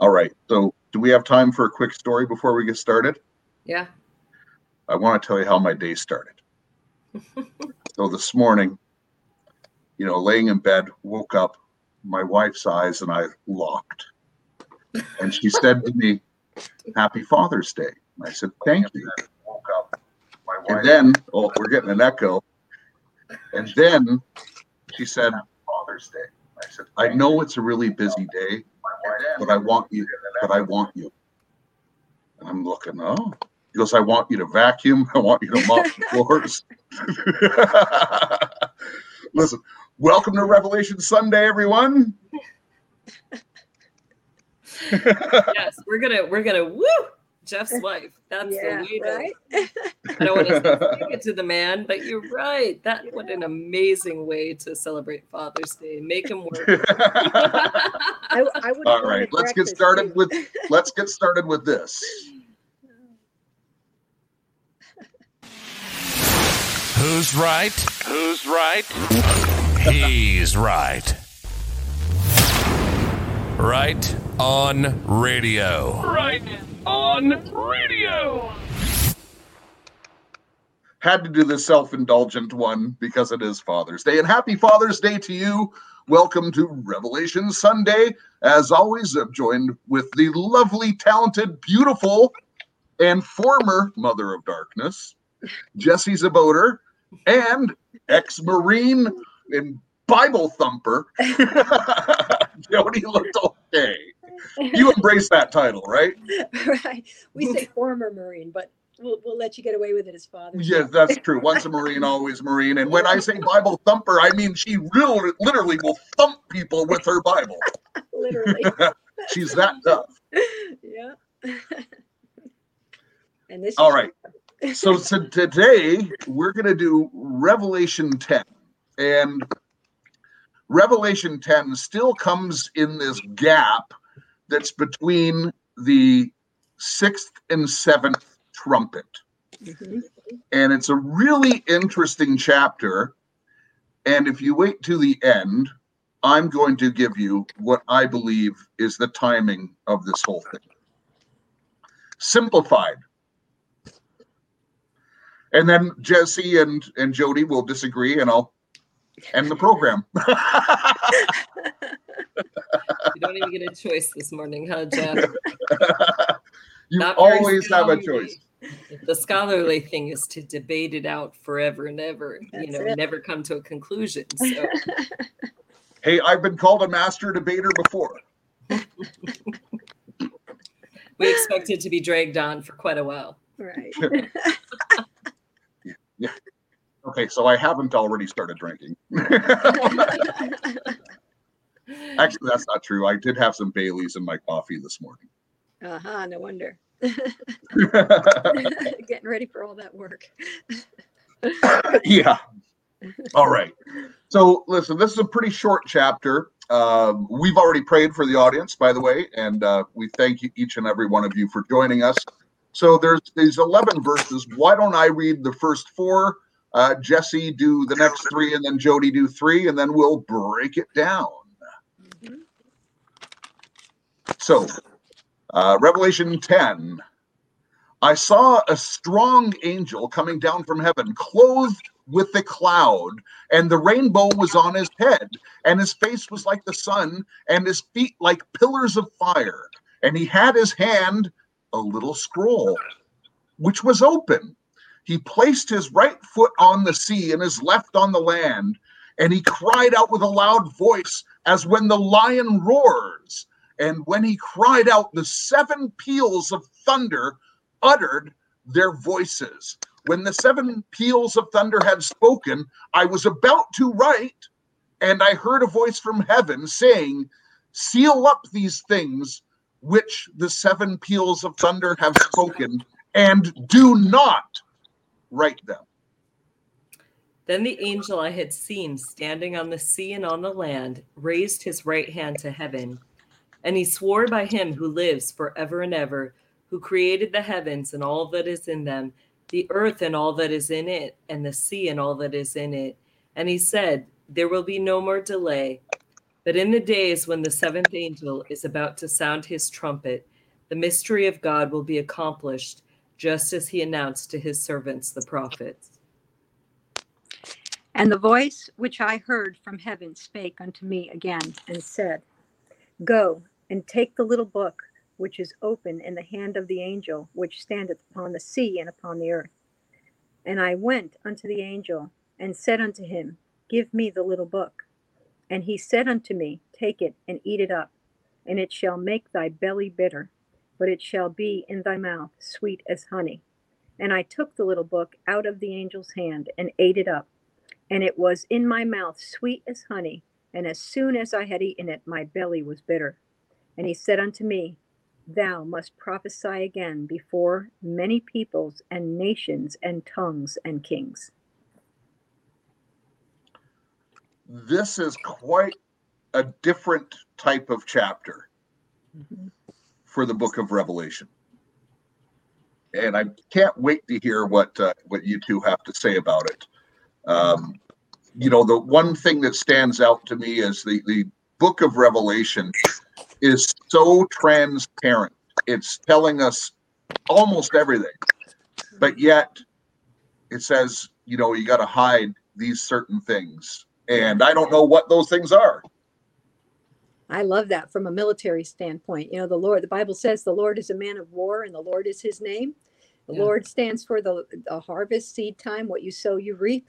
All right. So, do we have time for a quick story before we get started? Yeah. I want to tell you how my day started. so, this morning, you know, laying in bed, woke up, my wife's eyes and I locked. And she said to me, Happy Father's Day. And I said, Thank you. Woke up, and then, oh, we're getting an echo. And then she said, Father's Day. I said, I know it's a really busy day, but I want you, but I want you. And I'm looking, oh. He goes, I want you to vacuum. I want you to mop the floors. Listen, welcome to Revelation Sunday, everyone. yes, we're gonna we're gonna woo Jeff's wife. That's yeah, the way to. Right? I don't want to speak it to the man, but you're right. That yeah. what an amazing way to celebrate Father's Day. Make him work. I, I All right, let's get started too. with let's get started with this. Who's right? Who's right? He's right. Right on radio. Right on radio. Had to do the self indulgent one because it is Father's Day. And happy Father's Day to you. Welcome to Revelation Sunday. As always, I'm joined with the lovely, talented, beautiful, and former Mother of Darkness, Jessie Zaboter and ex Marine and Bible thumper, Jody okay. You embrace that title, right? right. We say former Marine, but we'll, we'll let you get away with it as father. Yes, that's true. Once a Marine, always Marine. And when I say Bible thumper, I mean she really, literally will thump people with her Bible. literally. She's that tough. Yeah. and this. All right so, so today we're going to do Revelation 10. And Revelation 10 still comes in this gap that's between the sixth and seventh trumpet. Mm-hmm. And it's a really interesting chapter. And if you wait to the end, I'm going to give you what I believe is the timing of this whole thing. Simplified, and then Jesse and and Jody will disagree, and I'll end the program. you don't even get a choice this morning, huh, Jeff? you always have a choice. The scholarly thing is to debate it out forever and ever. That's you know, it. never come to a conclusion. So. hey, I've been called a master debater before. we expected to be dragged on for quite a while. Right. Yeah. Okay, so I haven't already started drinking. Actually, that's not true. I did have some Baileys in my coffee this morning. Uh huh. No wonder. Getting ready for all that work. yeah. All right. So, listen, this is a pretty short chapter. Um, we've already prayed for the audience, by the way, and uh, we thank you, each and every one of you for joining us. So there's these 11 verses. Why don't I read the first four? Uh, Jessie do the next three, and then Jody do three, and then we'll break it down. Mm-hmm. So, uh, Revelation 10. I saw a strong angel coming down from heaven, clothed with a cloud, and the rainbow was on his head, and his face was like the sun, and his feet like pillars of fire. And he had his hand a little scroll, which was open. He placed his right foot on the sea and his left on the land, and he cried out with a loud voice as when the lion roars. And when he cried out, the seven peals of thunder uttered their voices. When the seven peals of thunder had spoken, I was about to write, and I heard a voice from heaven saying, Seal up these things which the seven peals of thunder have spoken, and do not write them. Then the angel I had seen standing on the sea and on the land raised his right hand to heaven, and he swore by him who lives forever and ever, who created the heavens and all that is in them, the earth and all that is in it, and the sea and all that is in it. And he said, There will be no more delay. But in the days when the seventh angel is about to sound his trumpet, the mystery of God will be accomplished, just as he announced to his servants, the prophets. And the voice which I heard from heaven spake unto me again and said, Go and take the little book which is open in the hand of the angel which standeth upon the sea and upon the earth. And I went unto the angel and said unto him, Give me the little book. And he said unto me, Take it and eat it up, and it shall make thy belly bitter, but it shall be in thy mouth sweet as honey. And I took the little book out of the angel's hand and ate it up, and it was in my mouth sweet as honey. And as soon as I had eaten it, my belly was bitter. And he said unto me, Thou must prophesy again before many peoples and nations and tongues and kings. This is quite a different type of chapter for the book of Revelation. And I can't wait to hear what uh, what you two have to say about it. Um, you know, the one thing that stands out to me is the the book of Revelation is so transparent. It's telling us almost everything, but yet it says, you know, you got to hide these certain things, and I don't know what those things are. I love that from a military standpoint. You know, the Lord, the Bible says the Lord is a man of war and the Lord is his name. The Yeah. Lord stands for the, the harvest, seed time, what you sow, you reap.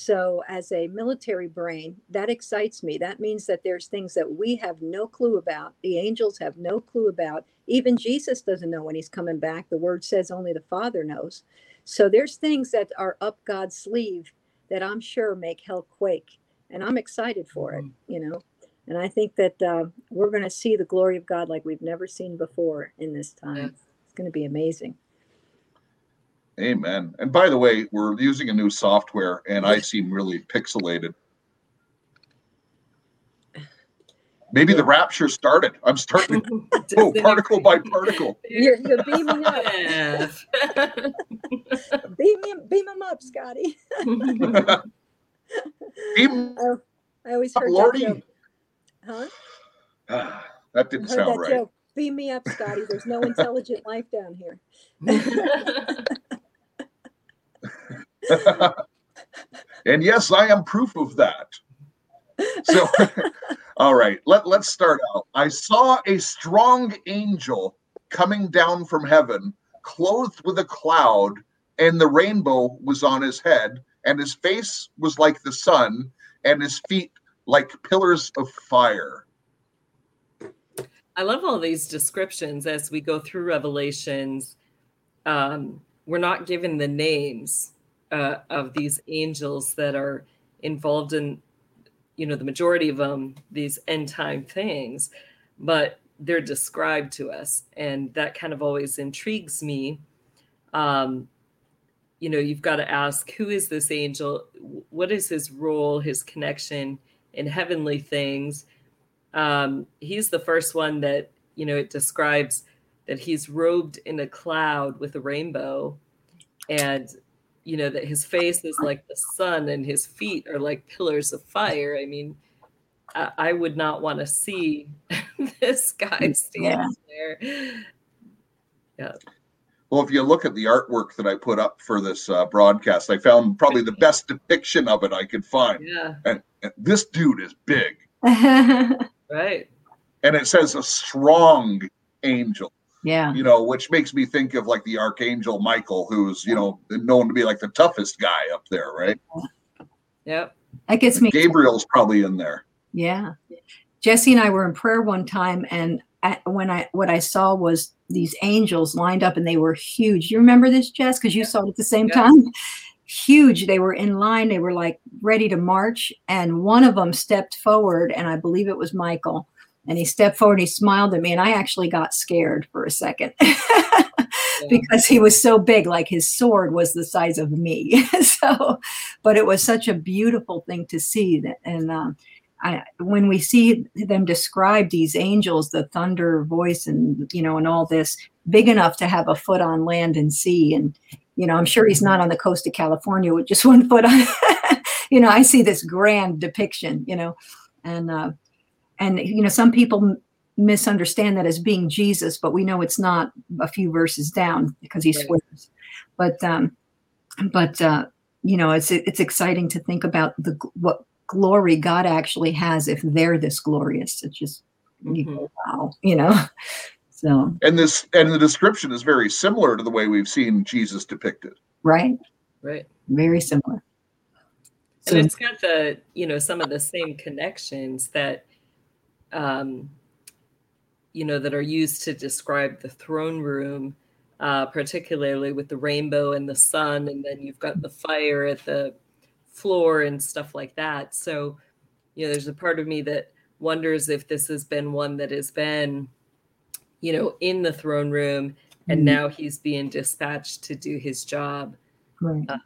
So, as a military brain, that excites me. That means that there's things that we have no clue about. The angels have no clue about. Even Jesus doesn't know when he's coming back. The word says only the Father knows. So, there's things that are up God's sleeve that I'm sure make hell quake. And I'm excited for it, you know. And I think that uh, we're going to see the glory of God like we've never seen before in this time. Yeah. It's going to be amazing. Amen. And by the way, we're using a new software, and I seem really pixelated. Maybe the rapture started. I'm starting oh, particle by particle. You're, you're beaming up. Yeah. Beam, him, beam him up, Scotty. Even- Oh, I always heard Lordy. that joke. Huh? Ah, that didn't heard sound that right. joke. Beam me up, Scotty. There's no intelligent life down here. and yes, I am proof of that. So, all right, let, let's start out. I saw a strong angel coming down from heaven, clothed with a cloud, and the rainbow was on his head, and his face was like the sun, and his feet like pillars of fire. I love all these descriptions as we go through Revelations. Um, we're not given the names uh, of these angels that are involved in, you know, the majority of them, these end time things, but they're described to us. And that kind of always intrigues me. Um, you know, you've got to ask who is this angel? What is his role, his connection in heavenly things? um, he's the first one that you know it describes that he's robed in a cloud with a rainbow and you know that his face is like the sun and his feet are like pillars of fire. I mean i, I would not want to see this guy standing there. Yeah. Well, if you look at the artwork that I put up for this uh, broadcast, I found probably the best depiction of it I could find. yeah. And, and this dude is big. right. And it says a strong angel yeah. you know which makes me think of like the archangel michael who's you know known to be like the toughest guy up there right yep That gets me. gabriel's probably in there Yeah. Jesse and I were in prayer one time, and I, when I what I saw was these angels lined up, and they were huge. You remember this, Jess? Because you saw it at the same Yes. time. Huge. They were in line. They were like ready to march, and one of them stepped forward, and I believe it was Michael. And he stepped forward. He smiled at me, and I actually got scared for a second. because he was so big like his sword was the size of me so but it was such a beautiful thing to see that and um, I, when we see them describe these angels the thunder voice and you know and all this big enough to have a foot on land and sea and you know i'm sure he's not on the coast of california with just one foot on you know i see this grand depiction you know and uh, and you know some people misunderstand that as being jesus but we know it's not a few verses down because he Right. swears but um but uh you know it's it's exciting to think about the what glory god actually has if they're this glorious it's just you Mhm. go, wow you know so And this and the description is very similar to the way we've seen Jesus depicted. right Right. very similar and it's got the you know some of the same connections that um you know that are used to describe the throne room uh particularly with the rainbow and the sun and then you've got the fire at the floor and stuff like that so you know there's a part of me that wonders if this has been one that has been you know in the throne room and Mhm. now he's being dispatched to do his job Right. Uh,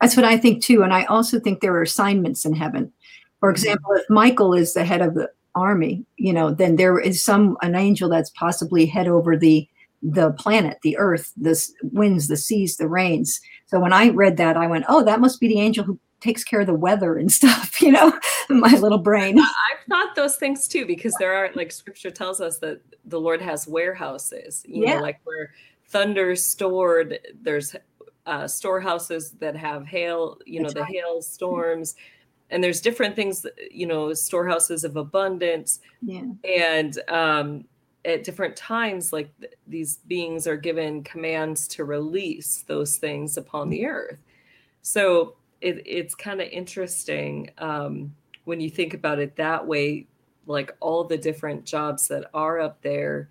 That's what I think too. And I also think there are assignments in heaven. For example, if Michael is the head of the army, you know, then there is some an angel that's possibly head over the the planet, the earth, the winds, the seas, the rains. So when I read that, I went, "Oh, that must be the angel who takes care of the weather and stuff." You know, my little brain. I've thought those things too because there are like scripture tells us that the Lord has warehouses, you Yeah. know, like where thunder's stored. There's uh, storehouses that have hail, you know, That's the right. hail storms, and there's different things, you know, storehouses of abundance, Yeah. and um, at different times, like th- these beings are given commands to release those things upon the earth. So it, it's kind of interesting um, when you think about it that way, like all the different jobs that are up there,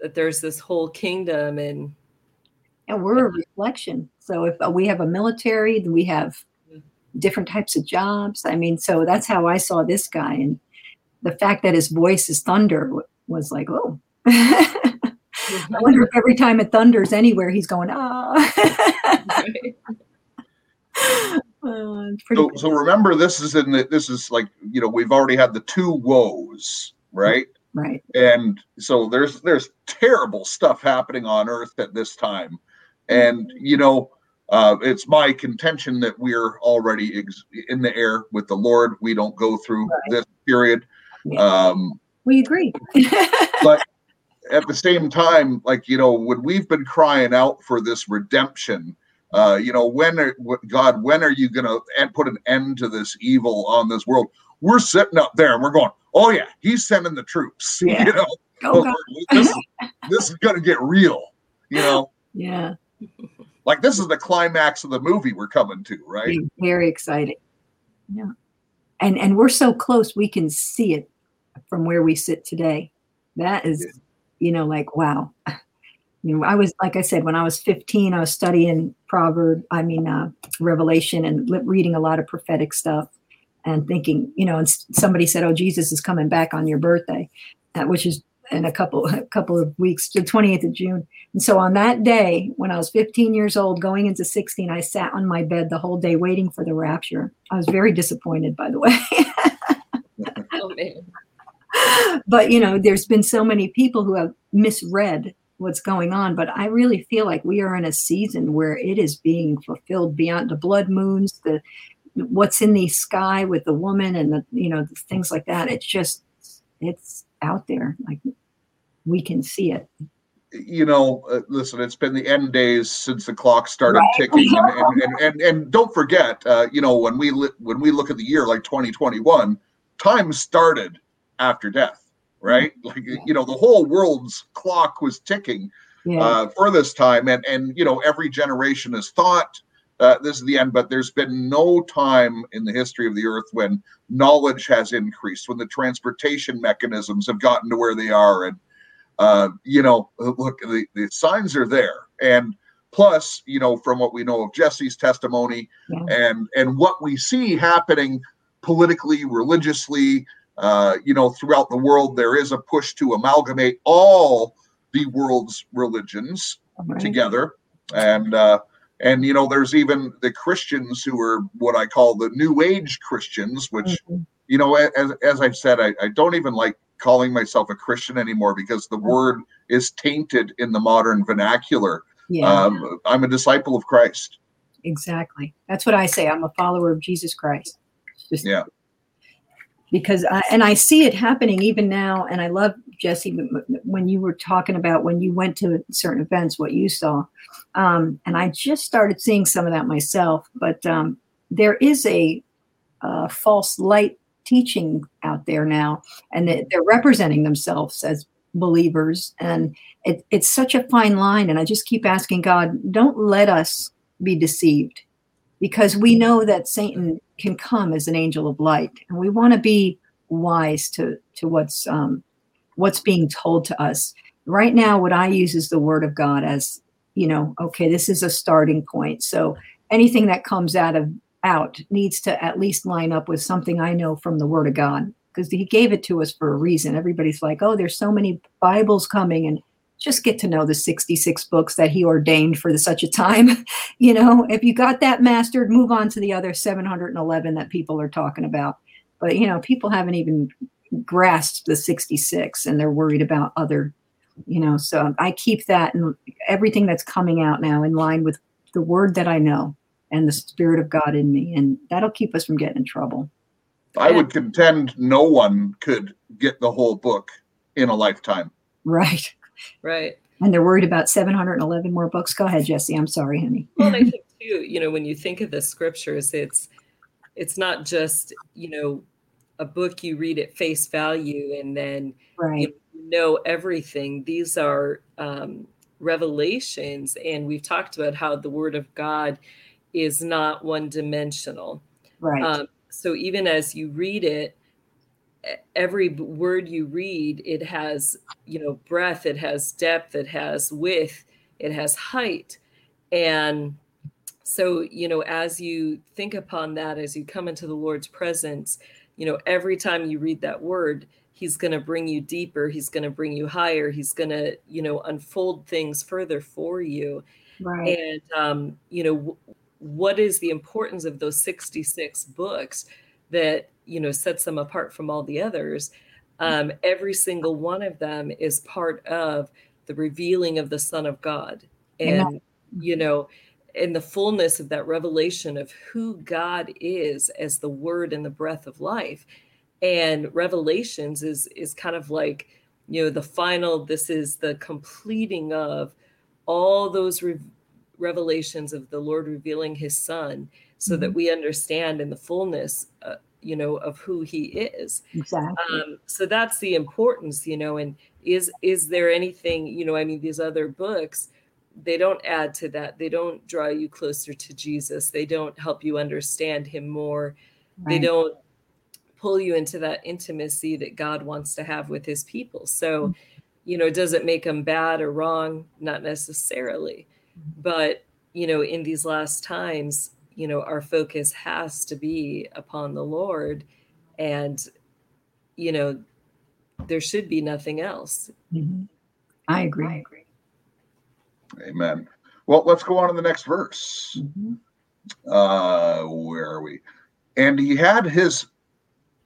that there's this whole kingdom and And we're a reflection. So if uh, we have a military, we have different types of jobs. I mean, so that's how I saw this guy. And the fact that his voice is thunder was like, oh. I wonder if every time it thunders anywhere, he's going, ah. Uh, So, so remember, this is in the this is like you know we've already had the two woes, right? right. And so there's there's terrible stuff happening on Earth at this time, and you know uh, it's my contention that we're already ex- in the air with the Lord. We don't go through Right. this period. Yeah. Um, We agree. But at the same time, like you know, when we've been crying out for this redemption, uh, you know, when are God, when are you going to put an end to this evil on this world? We're sitting up there and we're going, oh yeah, he's sending the troops. Yeah. You know, oh, this, this is going to get real. You know, Yeah. Like this is the climax of the movie we're coming to, right? Very- Very exciting. Yeah. And and we're so close we can see it from where we sit today. That is, you know, like wow. You know, I was like I said when I was 15, I was studying proverb, I mean uh, Revelation and reading a lot of prophetic stuff and thinking, you know, and somebody said, "Oh, Jesus is coming back on your birthday," uh, which is in a couple a couple of weeks, the 28th of June. And so on that day, when I was 15 years old, going into 16, I sat on my bed the whole day waiting for the rapture. I was very disappointed, by the way. oh but you know, there's been so many people who have misread what's going on. But I really feel like we are in a season where it is being fulfilled beyond the blood moons, the what's in the sky with the woman and the you know things like that. It's just it's out there. Like we can see it. you know, uh, listen, it's been the end days since the clock started Right. ticking, and and, and, and, and don't forget, uh, you know, when we li- when we look at the year like 2021, time started after death, right? Like you know, the whole world's clock was ticking Yeah. uh, for this time, and and you know, every generation has thought. Uh, this is the end, but there's been no time in the history of the earth when knowledge has increased, when the transportation mechanisms have gotten to where they are, and uh, you know, look, the, the signs are there. And plus, you know, from what we know of Jesse's testimony Yeah. and and what we see happening politically, religiously, uh, you know, throughout the world, there is a push to amalgamate all the world's religions Right. together. And uh and you know, there's even the Christians who are what I call the New Age Christians, which Mhm. you know, as, as I've said, I, I don't even like calling myself a Christian anymore because the word is tainted in the modern vernacular. Yeah. Um, I'm a disciple of Christ. Exactly. That's what I say. I'm a follower of Jesus Christ. Just Yeah. because I, and I see it happening even now. And I love Jesse when you were talking about when you went to certain events, what you saw, um, and I just started seeing some of that myself. But um, there is a, a false light teaching out there now, and they're representing themselves as believers, and it, it's such a fine line. And I just keep asking God, don't let us be deceived because we know that Satan can come as an angel of light, and we want to be wise to to what's um, what's being told to us. Right now, what I use is the Word of God as you know. Okay, this is a starting point. So anything that comes out of out needs to at least line up with something I know from the Word of God because He gave it to us for a reason. Everybody's like, oh, there's so many Bibles coming, and just get to know the 66 books that he ordained for the, such a time. you know, if you got that mastered, move on to the other 711 that people are talking about. But, you know, people haven't even grasped the 66 and they're worried about other, you know, so I keep that and everything that's coming out now in line with the word that I know and the spirit of God in me. And that'll keep us from getting in trouble. I would contend no one could get the whole book in a lifetime. Right. Right. And they're worried about 711 more books. Go ahead, Jesse. I'm sorry, honey. Well, I think too, you know, when you think of the scriptures, it's it's not just, you know, a book you read at face value and then right. you know everything. These are um, revelations, and we've talked about how the Word of God is not one dimensional. Right. Um, so even as you read it, every word you read it has you know breadth it has depth it has width it has height and so you know as you think upon that as you come into the lord's presence you know every time you read that word he's going to bring you deeper he's going to bring you higher he's going to you know unfold things further for you. Right. And um you know w- what is the importance of those 66 books that you know sets them apart from all the others? Um, every single one of them is part of the revealing of the son of god. And Amen. you know in the fullness of that revelation of who god is as the word and the breath of life. And revelations is is kind of like you know the final this is the completing of all those re- revelations of the lord revealing his son so mm-hmm. that we understand in the fullness uh, you know of who he is. Exactly. Um, so that's the importance you know and is is there anything you know i mean these other books they don't add to that they don't draw you closer to jesus they don't help you understand him more right. they don't pull you into that intimacy that god wants to have with his people so mm-hmm. you know does it make them bad or wrong not necessarily mm-hmm. but you know in these last times you know our focus has to be upon the lord and you know there should be nothing else mm-hmm. I, agree. I agree amen. Well let's go on to the next verse. Mm-hmm. uh where are we? And he had his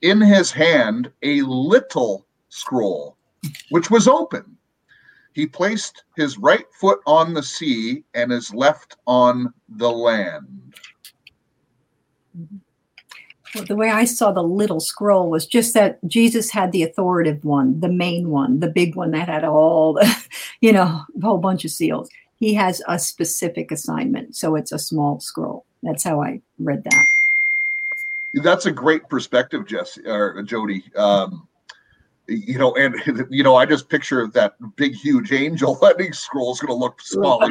in his hand a little scroll which was open. He placed his right foot on the sea and his left on the land. Well, the way I saw the little scroll was just that Jesus had the authoritative one, the main one, the big one that had all the, you know, a whole bunch of seals. He has a specific assignment, so it's a small scroll. That's how I read that. That's a great perspective, Jesse or Jody. Um, you know, and you know, I just picture that big, huge angel letting scroll is going to look small.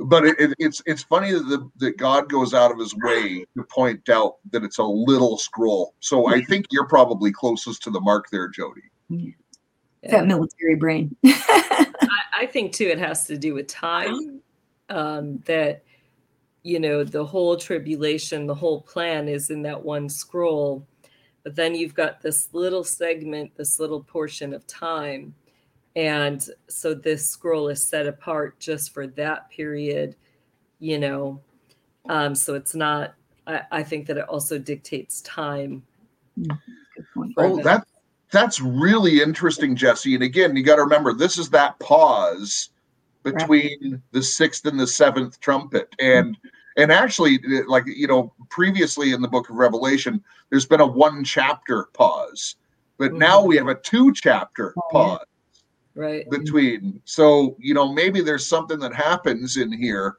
but it, it, it's it's funny that, the, that God goes out of his way to point out that it's a little scroll. So I think you're probably closest to the mark there, Jody. Yeah. That military brain. I, I, think too, it has to do with time. Um, that you know, the whole tribulation, the whole plan is in that one scroll, but then you've got this little segment, this little portion of time and so this scroll is set apart just for that period you know um, so it's not I, I, think that it also dictates time mm, oh that that's really interesting jesse and again you got to remember this is that pause between right. the sixth and the seventh trumpet and And actually, eh, like you know, previously in the book of Revelation, there's been a one chapter pause, but now mm-hmm. we have a two chapter Oh, pause Right. Mm-hmm. between. So you know, maybe there's something that happens in here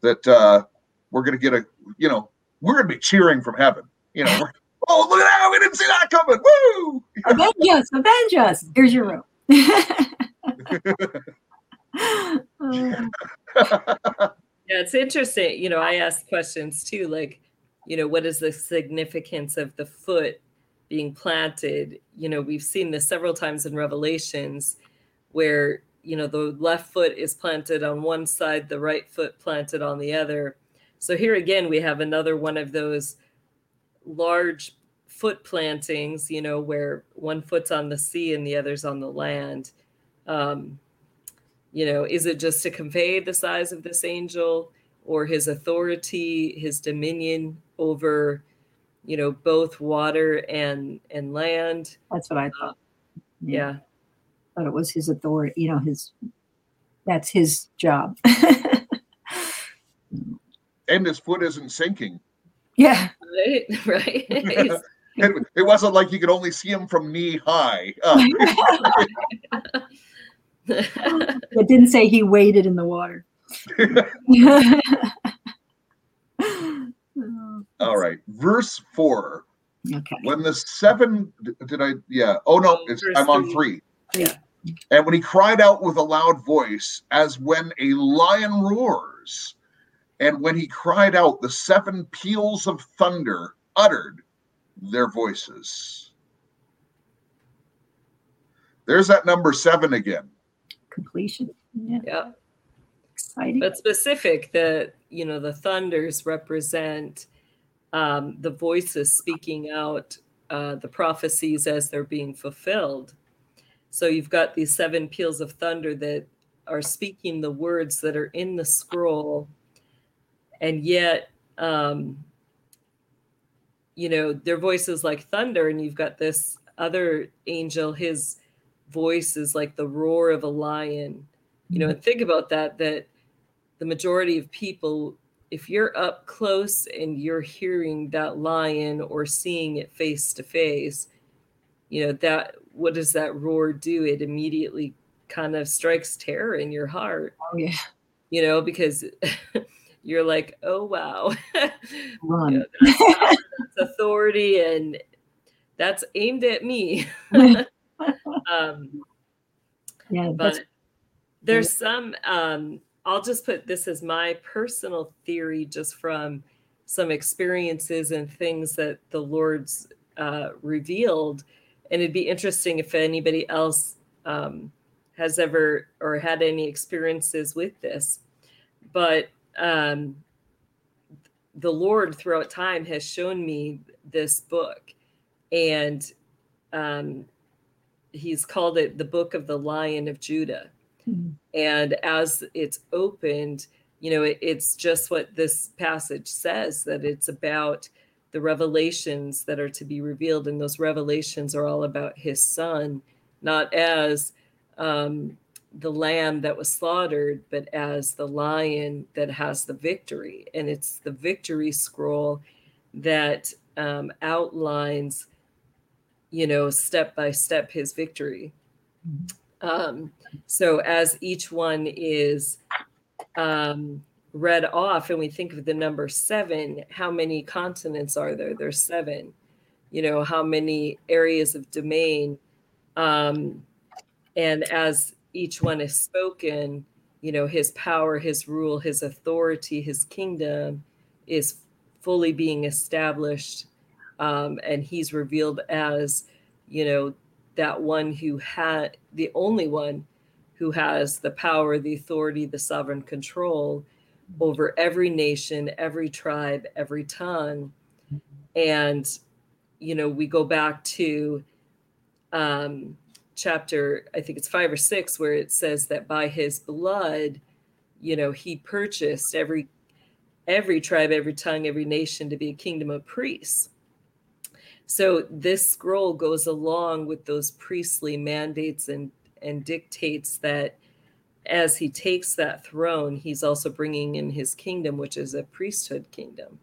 that uh we're gonna get a you know we're gonna be cheering from heaven. You know, oh look at that, we didn't see that coming. Woo! avenge us, avenge us. Here's your room. Oh, Yeah, it's interesting. You know, I ask questions too, like, you know, what is the significance of the foot being planted? You know, we've seen this several times in Revelations where, you know, the left foot is planted on one side, the right foot planted on the other. So here again, we have another one of those large foot plantings, you know, where one foot's on the sea and the other's on the land. Um, you know is it just to convey the size of this angel or his authority his dominion over you know both water and and land That's what I thought. yeah but it was his authority, you know, his that's his job. And his foot isn't sinking. Yeah. right right It, it wasn't like you could only see him from knee high. Uh, It didn't say he waded in the water. All right, verse four. okay. when the seven did I yeah oh no it's, Verse I'm on three. three Yeah. and when he cried out with a loud voice as when a lion roars and when he cried out the seven peals of thunder uttered their voices there's that number seven again Completion. Yeah. yeah Exciting. but specific the you know the thunders represent um, the voices speaking out uh, the prophecies as they're being fulfilled so you've got these seven peals of thunder that are speaking the words that are in the scroll and yet um, you know their voices like thunder and you've got this other angel his voice is like the roar of a lion. You know and think about that that the majority of people if you're up close and you're hearing that lion or seeing it face to face you know that what does that roar do? It immediately kind of strikes terror in your heart. Oh yeah. you know because you're like oh wow Run. You know, that's, that's authority and that's aimed at me um yeah. But there's some um i'll just put this as my personal theory just from some experiences and things that the lord's uh, revealed and it'd be interesting if anybody else um, has ever or had any experiences with this but um, the lord throughout time has shown me this book. And um, he's called it the book of the lion of judah. Mhm. and as it's opened you know it, it's just what this passage says that it's about the revelations that are to be revealed. And those revelations are all about his son not as um, the lamb that was slaughtered but as the lion that has the victory and it's the victory scroll that um, outlines you know step by step his victory um, so as each one is um, read off, and we think of the number seven, how many continents are there? There's seven. You know, how many areas of domain? Um, and as each one is spoken, you know, his power, his rule, his authority, his kingdom is fully being established. Um, and he's revealed as, you know, that one who had the only one who has the power, the authority, the sovereign control over every nation, every tribe, every tongue. And, you know, we go back to um, chapter, I think it's five or six, where it says that by his blood, you know, he purchased every every tribe, every tongue, every nation to be a kingdom of priests. So this scroll goes along with those priestly mandates and and dictates that as he takes that throne, he's also bringing in his kingdom, which is a priesthood kingdom,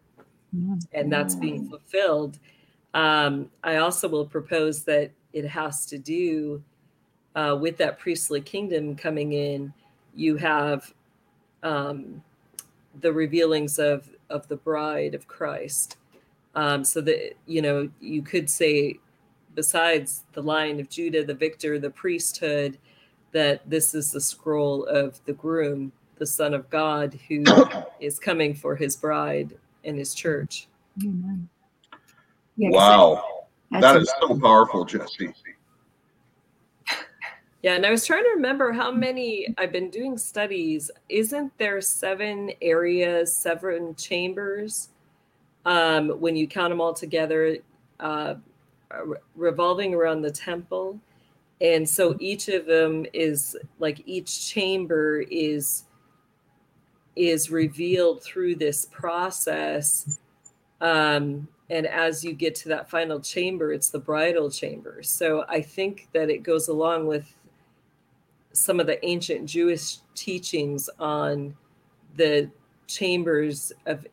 and that's being fulfilled. Um, I also will propose that it has to do uh, with that priestly kingdom coming in. You have um, the revealings of of the bride of Christ. Um, so that you know, you could say, besides the Lion of Judah, the victor, the priesthood, that this is the scroll of the groom, the Son of God, who is coming for his bride and his church. Amen. Yeah, 'cause Wow. That's That so powerful, Jesse. Yeah, and I was trying to remember how many I've been doing studies. Isn't there seven areas, seven chambers? Um, when you count them all together, uh, revolving around the temple. And so each of them is like each chamber is is revealed through this process. Um, and as you get to that final chamber, it's the bridal chamber. So I think that it goes along with some of the ancient Jewish teachings on the chambers of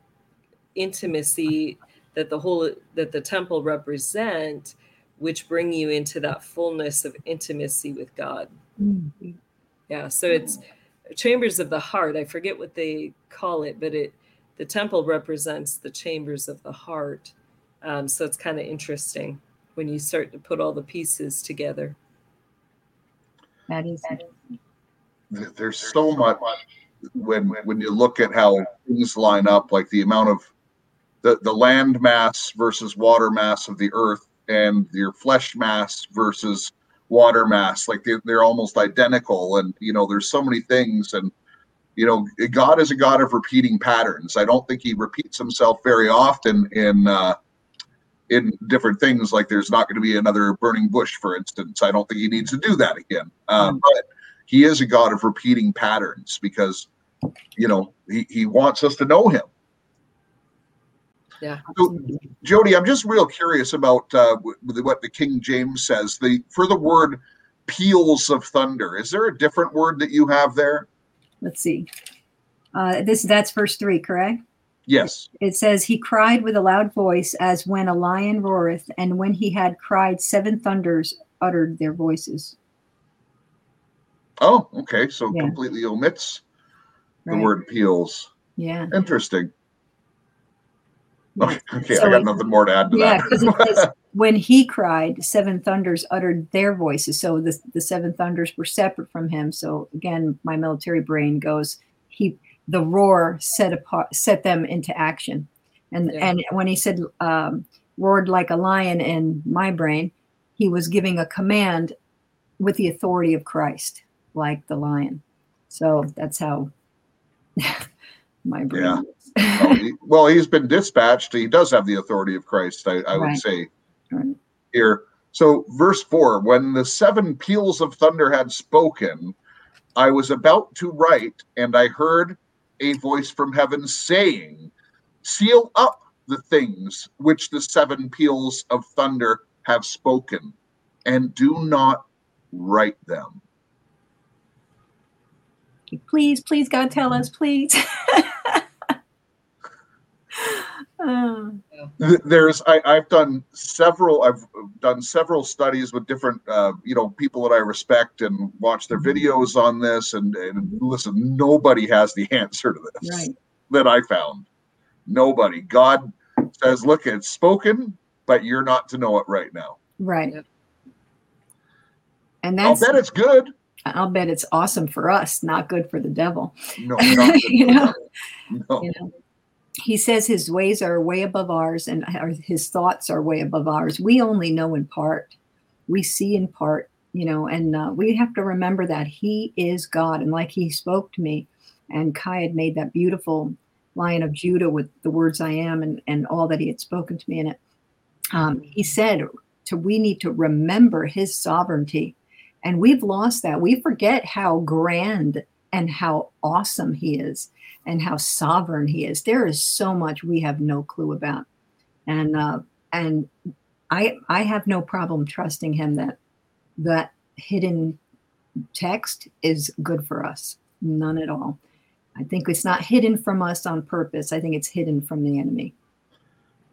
intimacy that the whole that the temple represent which bring you into that fullness of intimacy with God. Mm. Yeah, so it's chambers of the heart. I forget what they call it, but it the temple represents the chambers of the heart. Um, so it's kind of interesting when you start to put all the pieces together. That is. There's so much when when you look at how things line up, like the amount of the, the land mass versus water mass of the earth and your flesh mass versus water mass, like they're, they're almost identical. And, you know, there's so many things. And, you know, God is a God of repeating patterns. I don't think he repeats himself very often in, uh, in different things. Like there's not going to be another burning bush, for instance. I don't think he needs to do that again. Uh, Mm. But he is a God of repeating patterns because, you know, he, he wants us to know him. So, Jody, I'm just real curious about uh, what the King James says. The for the word peals of thunder. Is there a different word that you have there? Let's see. Uh, this that's verse three, correct? Yes. It says, He cried with a loud voice as when a lion roareth, and when he had cried, seven thunders uttered their voices. Oh, okay. So Yeah. completely omits the Right. word peals. Yeah. Interesting. Yeah. Okay, okay So I got it- nothing more to add to Yeah, that. because when he cried, seven thunders uttered their voices. So the, the seven thunders were separate from him. So again, my military brain goes, he the roar set apart set them into action. And Yeah. and when he said um, roared like a lion in my brain, he was giving a command with the authority of Christ, like the lion. So that's how my brain. Yeah. well, he, well, he's been dispatched. He does have the authority of Christ, I, I would say Right. here. So, verse four: When the seven peals of thunder had spoken, I was about to write, and I heard a voice from heaven saying, "Seal up the things which the seven peals of thunder have spoken, and do not write them." please, please, God, tell us, please. Oh, there's I, I've done several I've done several studies with different uh, you know people that I respect and watch their videos on this and, and listen nobody has the answer to this right. that I found nobody God says look it's spoken but you're not to know it right now Right. Yep. And I'll that's bet it's good I'll bet it's awesome for us, not good for the devil. no not good You for know? them. no You know, he says his ways are way above ours and his thoughts are way above ours. We only know in part. We see in part, you know, and uh, we have to remember that he is God. And like he spoke to me, and Kai had made that beautiful Lion of Judah with the words I am and, and all that he had spoken to me in it. Um, he said to we need to remember his sovereignty. And we've lost that. We forget how grand and how awesome he is and how sovereign he is. There is so much we have no clue about, and uh, and I I have no problem trusting him that that hidden text is good for us. None at all. I think it's not hidden from us on purpose. I think it's hidden from the enemy.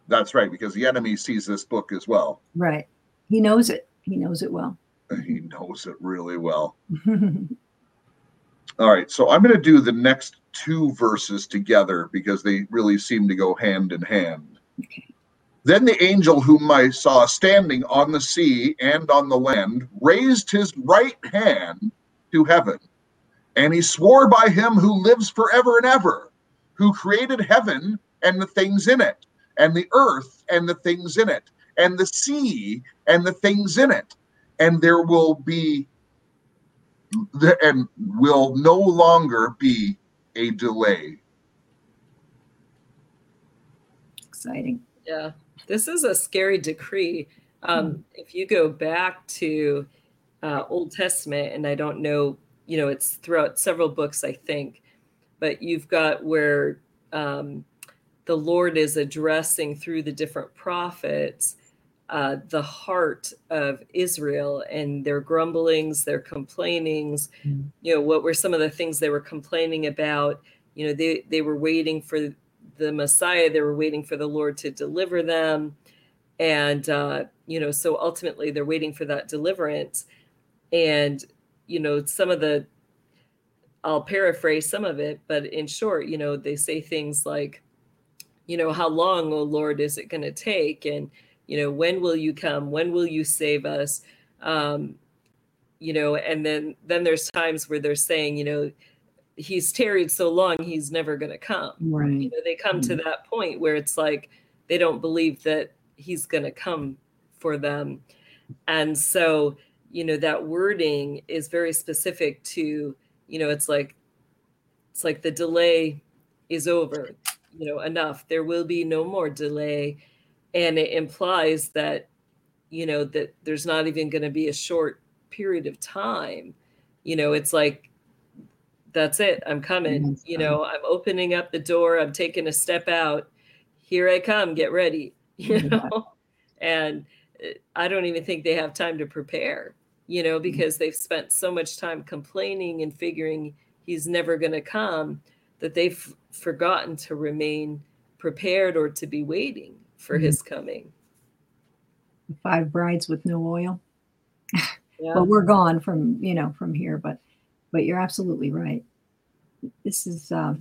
That's right, because the enemy sees this book as well. Right. He knows it. He knows it well. He knows it really well. All right, so I'm going to do the next two verses together because they really seem to go hand in hand. okay. Then the angel whom I saw standing on the sea and on the land raised his right hand to heaven, and he swore by him who lives forever and ever, who created heaven and the things in it, and the earth and the things in it, and the sea and the things in it. And there will be and will no longer be a delay. Exciting. Yeah, this is a scary decree. Um, if you go back to uh, Old Testament, and I don't know, you know, it's throughout several books, I think, but you've got where um, the Lord is addressing through the different prophets uh, the heart of Israel and their grumblings, their complainings. Mm. You know, what were some of the things they were complaining about? You know, they they were waiting for the Messiah. They were waiting for the Lord to deliver them, and uh, you know, so ultimately they're waiting for that deliverance. And you know, some of the I'll paraphrase some of it, but in short, you know, they say things like, you know, how long, oh Lord, is it going to take? And you know when will you come? When will you save us? Um you know and then then there's times where they're saying you know he's tarried so long he's never going to come. Right. You know they come to that point where it's like they don't believe that he's going to come for them. And so you know that wording is very specific to you know it's like it's like the delay is over you know enough. There will be no more delay and it implies that you know that there's not even going to be a short period of time. You know it's like that's it i'm coming Yes, you know i'm opening up the door i'm taking a step out here i come get ready you mm-hmm. know? And uh, i don't even think they have time to prepare you know mm-hmm. because they've spent so much time complaining and figuring he's never going to come that they've forgotten to remain prepared or to be waiting for his coming Five brides with no oil. yeah Well, we're gone from you know from here, but but you're absolutely right. This is uh,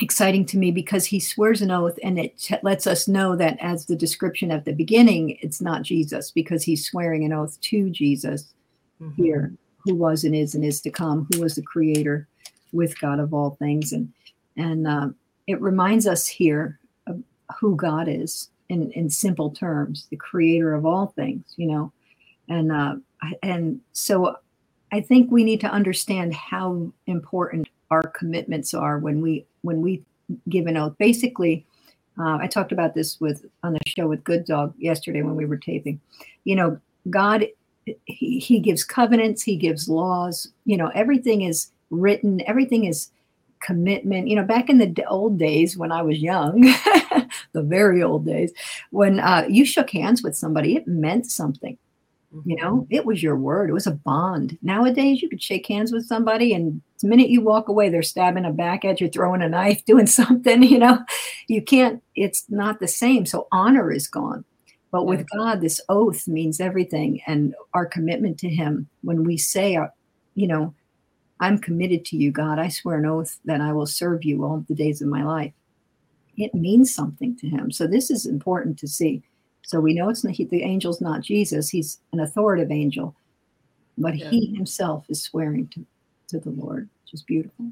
exciting to me because he swears an oath, and it lets us know that as the description at the beginning, it's not Jesus because he's swearing an oath to Jesus Mhm. here, who was and is and is to come, who was the creator with God of all things. And and um, it reminds us here who God is in, in simple terms, the creator of all things, you know. And uh, and so I think we need to understand how important our commitments are when we when we give an oath. Basically, uh, I talked about this with on the show with Good Dog yesterday when we were taping. You know, God he, he gives covenants he gives laws you know everything is written everything is commitment you know back in the old days when i was young the very old days when uh, you shook hands with somebody it meant something. You know it was your word it was a bond. Nowadays you could shake hands with somebody and the minute you walk away they're stabbing a back at you throwing a knife doing something you know? You can't it's not the same. So honor is gone. But with god this oath means everything and our commitment to him when we say uh, you know i'm committed to you god. I swear an oath that i will serve you all the days of my life it means something to him so this is important to see so we know it's not he, the angel's not jesus he's an authoritative angel but Yeah. he himself is swearing to, to the lord which is beautiful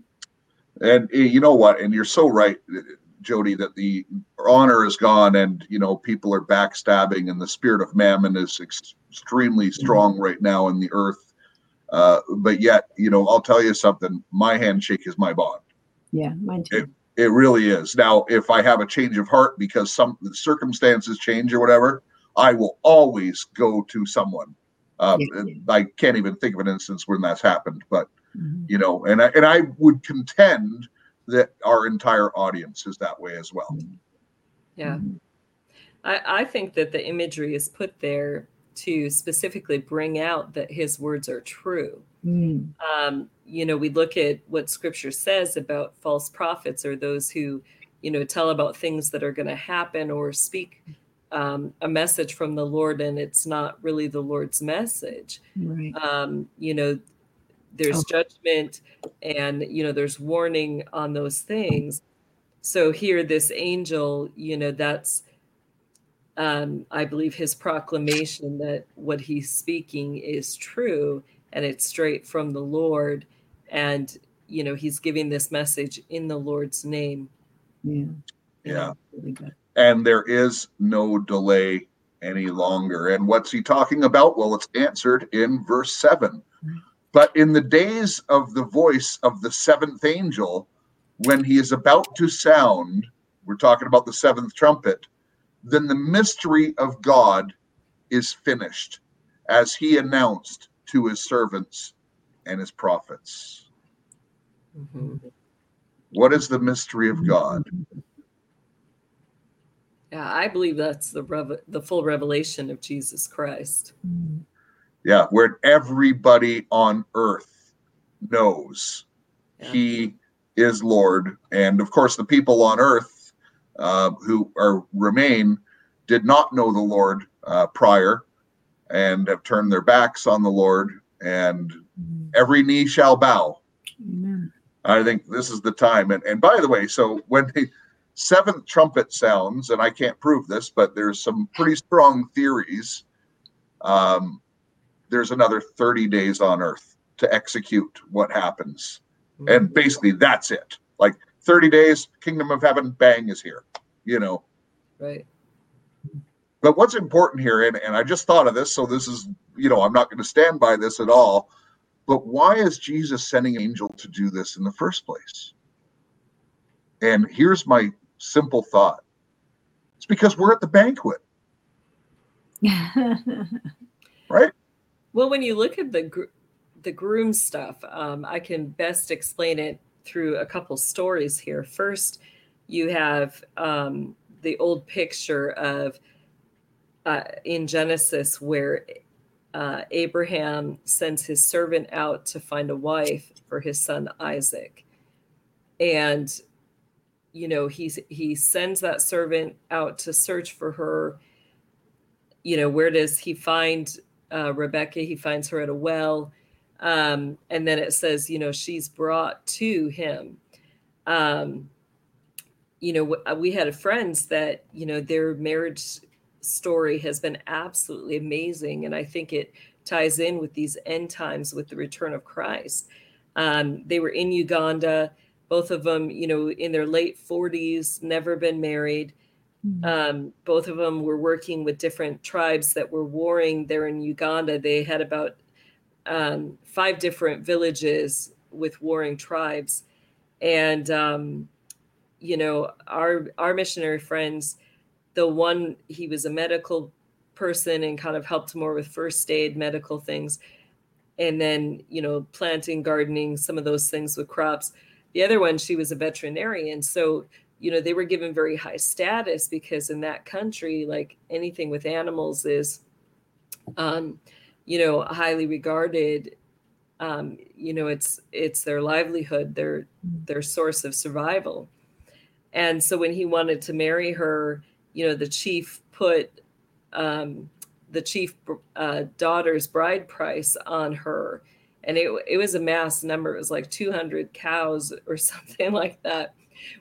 And eh, you know what? And you're so right, eh, Jody, that the honor is gone, and you know people are backstabbing, and the spirit of mammon is ex- extremely strong right now in the earth. Uh, but yet, you know, I'll tell you something. My handshake is my bond. yeah mine too It really is. Now, if I have a change of heart because some circumstances change or whatever, I will always go to someone. Um, I can't even think of an instance when that's happened, but Mhm. you know, and I, and I would contend that our entire audience is that way as well. yeah Mhm. I, I think that the imagery is put there to specifically bring out that his words are true. Mm. Um, you know, we look at what scripture says about false prophets or those who, you know, tell about things that are going to happen or speak um, a message from the Lord and it's not really the Lord's message. Right. Um, you know, there's Oh. judgment and, you know, there's warning on those things. So here, this angel, you know, that's, um, I believe, his proclamation that what he's speaking is true and it's straight from the Lord. And, you know, he's giving this message in the Lord's name. Yeah. Yeah. Really and there is no delay any longer. And what's he talking about? Well, it's answered in verse 7. But in the days of the voice of the seventh angel, when he is about to sound, we're talking about the seventh trumpet, then the mystery of God is finished, as he announced to his servants and his prophets. Mhm. What is the mystery of God? Yeah, I believe that's the rev- the full revelation of Jesus Christ. Yeah, where everybody on earth knows Yeah. he is Lord. And of course, the people on earth uh, who are remain did not know the Lord uh, prior and have turned their backs on the Lord, and Mm. every knee shall bow. Amen. I think this is the time. And, and by the way, so when the seventh trumpet sounds, and I can't prove this, but there's some pretty strong theories. Um, there's another 30 days on earth to execute what happens. And basically, that's it. Like 30 days, kingdom of heaven, bang, is here, you know. right. But what's important here, and, and I just thought of this, so this is, you know, I'm not going to stand by this at all. But why is Jesus sending an angel to do this in the first place? And here's my simple thought it's because we're at the banquet, right? Well, when you look at the gr- the groom stuff, um, I can best explain it through a couple stories here. First, you have um, the old picture of uh, in Genesis where uh, Abraham sends his servant out to find a wife for his son Isaac, and you know he's he sends that servant out to search for her. You know where does he find uh, Rebecca? He finds her at a well. Um, and then it says, you know, she's brought to him. Um, you know, w- we had friends that, you know, their marriage story has been absolutely amazing. And I think it ties in with these end times with the return of Christ. Um, they were in Uganda, both of them, you know, in their late 40s, never been married. Um, both of them were working with different tribes that were warring there in Uganda. They had about um, five different villages with warring tribes, and um, you know our our missionary friends. The one he was a medical person and kind of helped more with first aid, medical things, and then you know planting, gardening, some of those things with crops. The other one, she was a veterinarian, so you know they were given very high status because in that country like anything with animals is um you know highly regarded um you know it's it's their livelihood their their source of survival. And so when he wanted to marry her you know the chief put um the chief uh, daughter's bride price on her. And it, it was a mass number. It was like 200 cows or something like that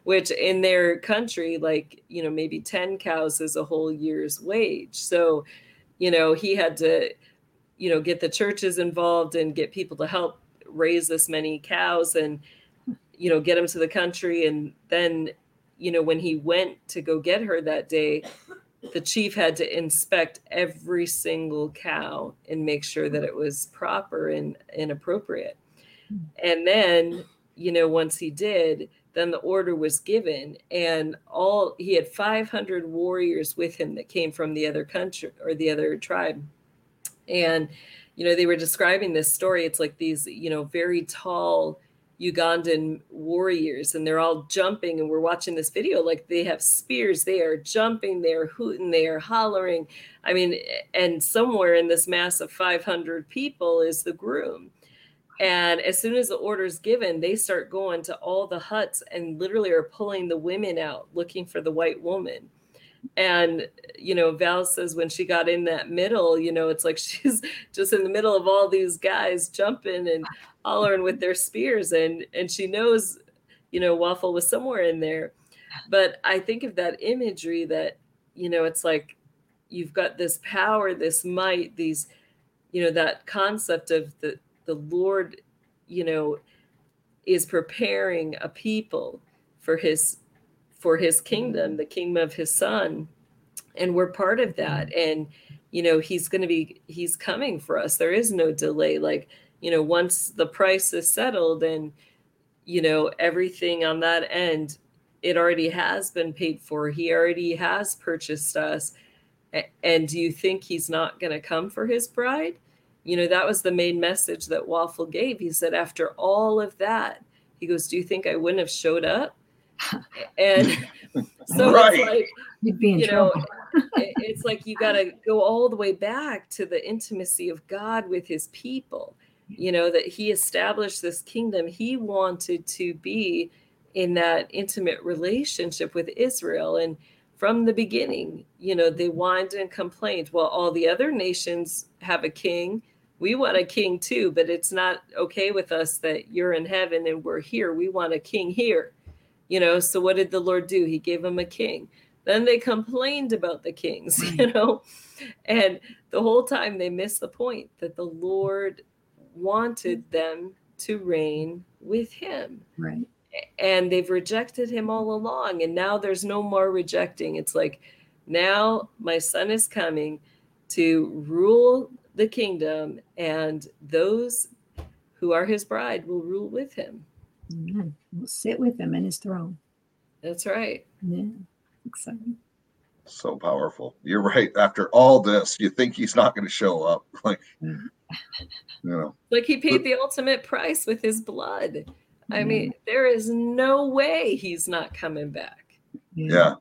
which in their country like you know maybe 10 cows is a whole year's wage. So you know he had to you know get the churches involved and get people to help raise this many cows and you know get them to the country. And then you know when he went to go get her that day the chief had to inspect every single cow and make sure that it was proper and, and appropriate. And then you know once he did then the order was given and all he had 500 warriors with him that came from the other country or the other tribe and you know they were describing this story. It's like these you know very tall Ugandan warriors and they're all jumping and we're watching this video like they have spears they are jumping they're hooting they are hollering. I mean and somewhere in this mass of 500 people is the groom. And as soon as the order is given they start going to all the huts and literally are pulling the women out looking for the white woman and you know val says when she got in that middle you know it's like she's just in the middle of all these guys jumping and hollering with their spears. And and she knows you know waffle was somewhere in there. But i think of that imagery that you know it's like you've got this power this might these you know that concept of the the lord you know is preparing a people for his for his kingdom the kingdom of his son. And we're part of that. Mm. And you know he's going to be he's coming for us. There is no delay. Like you know once the price is settled and you know everything on that end it already has been paid for. He already has purchased us. And do you think he's not going to come for his bride? You know that was the main message that waffle gave. He said after all of that he goes do you think i wouldn't have showed up and so Right. it's like You'd be in you know trouble. it- it's like you got to go all the way back to the intimacy of god with his people. You know that he established this kingdom. He wanted to be in that intimate relationship with israel. And from the beginning you know they whined and complained. Well all the other nations have a king. We want a king too but it's not okay with us that you're in heaven and we're here. We want a king here you know so what did the lord do? He gave them a king. Then they complained about the kings you hmm. know? And the whole time they missed the point that the lord wanted hmm. them to reign with him. Right. and they've rejected him all along and now there's no more rejecting. It's like now my son is coming to rule the kingdom and those who are his bride will rule with him Amen. We'll sit with him in his throne. that's right Yeah. Exciting. So powerful. You're right. After all this, you think he's not going to show up. Like, you know, like he paid the ultimate price with his blood i mean there is no way he's not coming back yeah.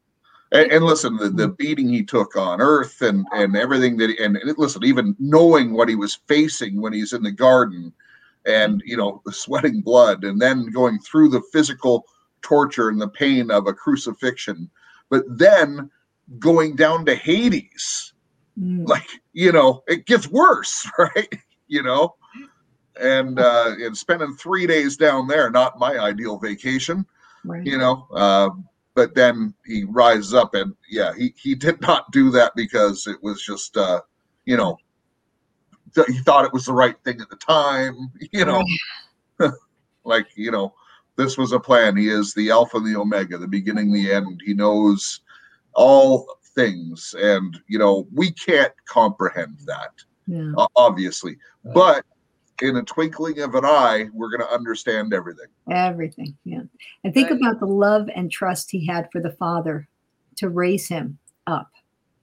And, and listen, the, the beating he took on earth and, and everything that, and, and listen, even knowing what he was facing when he's in the garden and, you know, sweating blood and then going through the physical torture and the pain of a crucifixion, but then going down to Hades. Mm, like you know it gets worse right? You know? And uh and spending three days down there not my ideal vacation right. you know? Uh but then he rises up and yeah he he did not do that because it was just uh you know th- he thought it was the right thing at the time you know like you know this was a plan he is the alpha and the omega the beginning the end he knows all things and you know we can't comprehend that Yeah. o- obviously but in a twinkling of an eye we're going to understand everything Everything. Yeah. And think Right. about the love and trust he had for the Father to raise him up.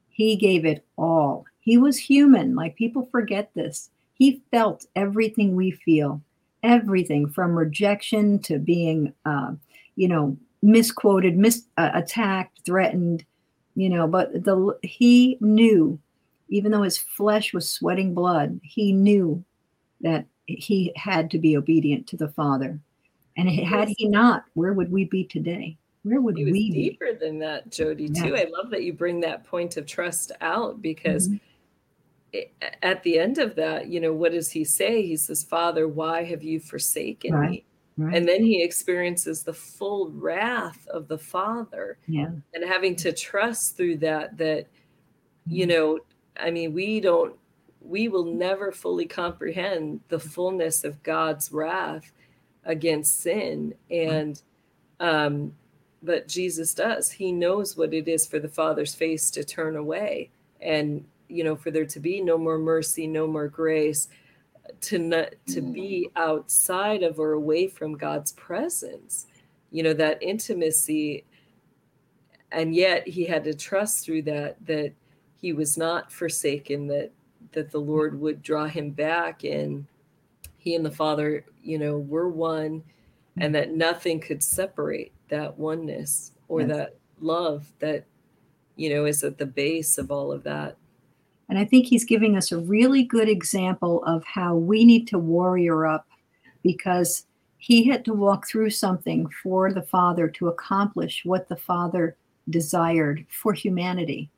He gave it all. He was human. Like people forget this. He felt everything we feel, everything from rejection to being, uh, you know, misquoted, mis uh, attacked, threatened, you know. But the he knew, even though his flesh was sweating blood, he knew that he had to be obedient to the Father. And had he not, where would we be today? Where would was we be? deeper than that, Jody, Yeah. too. I love that you bring that point of trust out because Mhm. At the end of that, you know, what does he say? He says, Father, why have you forsaken Right. me? Right? And then he experiences the full wrath of the Father yeah. and having to trust through that, that, you Mhm. know, I mean, we don't, we will never fully comprehend the fullness of God's wrath against sin. And, um, but Jesus does. He knows what it is for the Father's face to turn away and, you know, for there to be no more mercy, no more grace, to not to be mm. outside of or away from God's presence. You know, that intimacy. And yet he had to trust through that that he was not forsaken, that that the Lord would draw him back and he and the Father, you know, were one and that nothing could separate that oneness or Yes. that love that you know is at the base of all of that And I think he's giving us a really good example of how we need to warrior up because he had to walk through something for the Father to accomplish what the Father desired for humanity.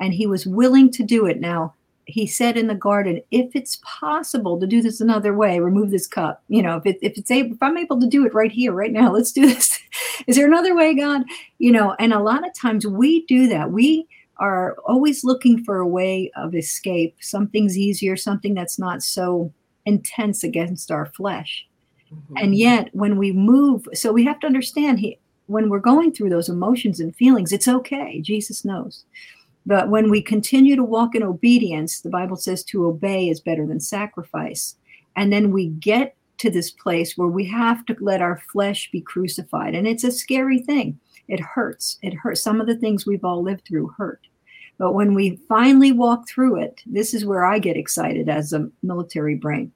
And he was willing to do it. Now, he said in the garden, if it's possible to do this another way, remove this cup. You know, if, it, if it's able, if I'm able to do it right here, right now, let's do this. Is there another way, God? You know, and a lot of times we do that. We are always looking for a way of escape, something's easier, something that's not so intense against our flesh. Mm-hmm. And yet, when we move, so we have to understand he, when we're going through those emotions and feelings, it's okay. Jesus knows. But when we continue to walk in obedience, the Bible says to obey is better than sacrifice. And then we get to this place where we have to let our flesh be crucified. And it's a scary thing. It hurts. It hurts. Some of the things we've all lived through hurt. But when we finally walk through it, this is where I get excited as a military brain.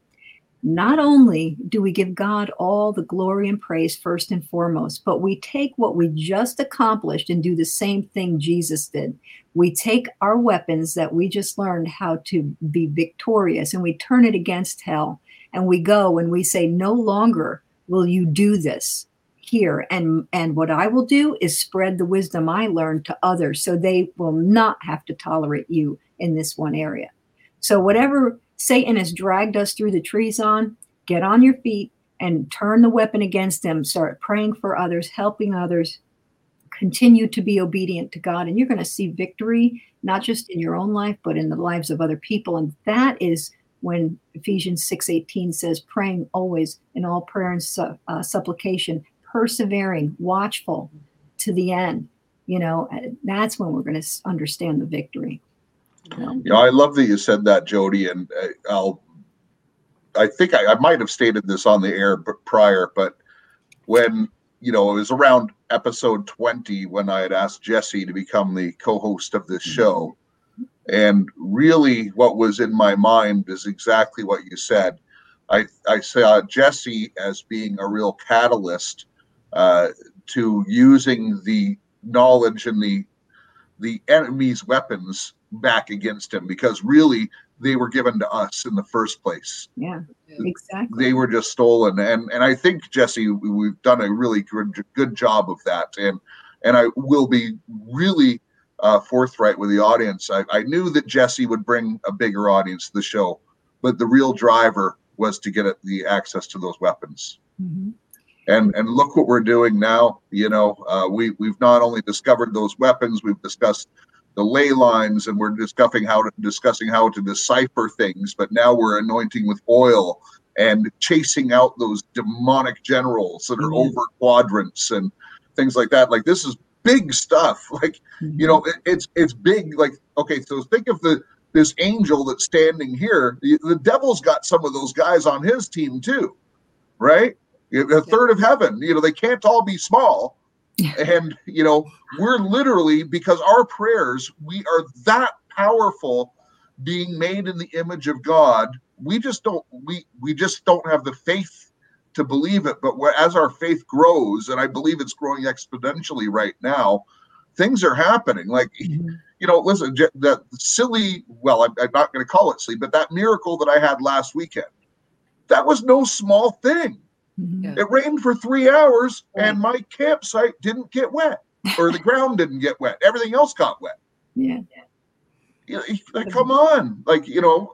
Not only do we give God all the glory and praise first and foremost, but we take what we just accomplished and do the same thing Jesus did. We take our weapons that we just learned how to be victorious and we turn it against hell. And we go and we say, No longer will you do this here and and what i will do is spread the wisdom i learned to others so they will not have to tolerate you in this one area. So whatever satan has dragged us through the trees on get on your feet and turn the weapon against them. Start praying for others helping others. Continue to be obedient to god and you're going to see victory not just in your own life but in the lives of other people. And that is when ephesians 6.18 says praying always in all prayer and su- uh, supplication persevering, watchful to the end. You know, that's when we're going to understand the victory. You I love that you said that, Jody, and uh, I'll. I think I, I might have stated this on the air prior, but when you know it was around episode twenty when I had asked Jesse to become the co-host of this show, and really what was in my mind is exactly what you said. I I saw Jesse as being a real catalyst uh, to using the knowledge and the the enemy's weapons back against him because really they were given to us in the first place. Yeah, exactly. They were just stolen, and and I think Jesse, we- we've done a really good good job of that, and and I will be really uh, forthright with the audience. I, I knew that Jesse would bring a bigger audience to the show, but the real driver was to get at the access to those weapons Mhm. And and look what we're doing now you know uh, we we've not only discovered those weapons we've discussed the ley lines and we're discussing how to discussing how to decipher things but now we're anointing with oil and chasing out those demonic generals that are Mhm. over quadrants and things like that. Like this is big stuff. Like you know it, it's it's big. Like okay so think of the this angel that's standing here. The, the devil's got some of those guys on his team too right a third of heaven you know they can't all be small. And you know we're literally because our prayers we are that powerful being made in the image of god. We just don't we we just don't have the faith to believe it. But as our faith grows and i believe it's growing exponentially right now things are happening. Like Mhm. you know listen that silly well i'm, I'm not going to call it silly but that miracle that i had last weekend that was no small thing. Yeah. it rained for three hours and my campsite didn't get wet or the ground didn't get wet. Everything else got wet. Yeah. you know, like, come on. Like you know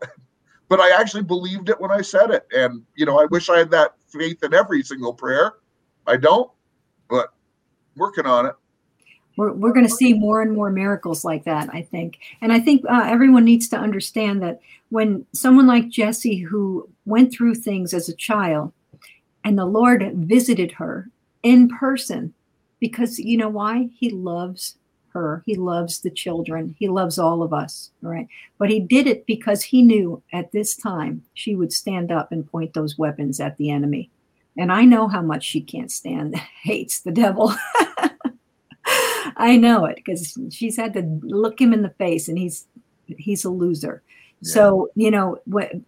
but i actually believed it when i said it. And you know i wish i had that faith in every single prayer. I don't but working on it. We're, we're going to see more and more miracles like that, I think. And I think uh, everyone needs to understand that when someone like Jesse, who went through things as a child, and the Lord visited her in person, because you know why? He loves her. He loves the children. He loves all of us, right? But he did it because he knew at this time she would stand up and point those weapons at the enemy. And I know how much she can't stand, hates the devil. I know it because she's had to look him in the face and he's he's a loser. So, you know,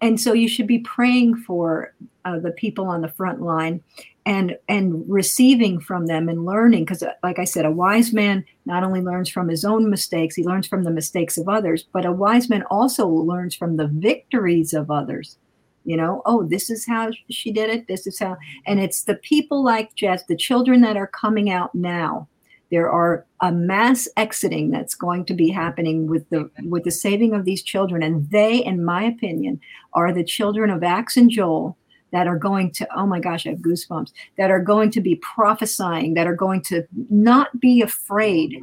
and so you should be praying for uh, the people on the front line and and receiving from them and learning because like i said a wise man not only learns from his own mistakes he learns from the mistakes of others but a wise man also learns from the victories of others. You know oh this is how she did it this is how and it's the people like jess the children that are coming out now there are a mass exiting that's going to be happening with the with the saving of these children. And they in my opinion are the children of Acts and joel that are going to oh my gosh i have goosebumps that are going to be prophesying that are going to not be afraid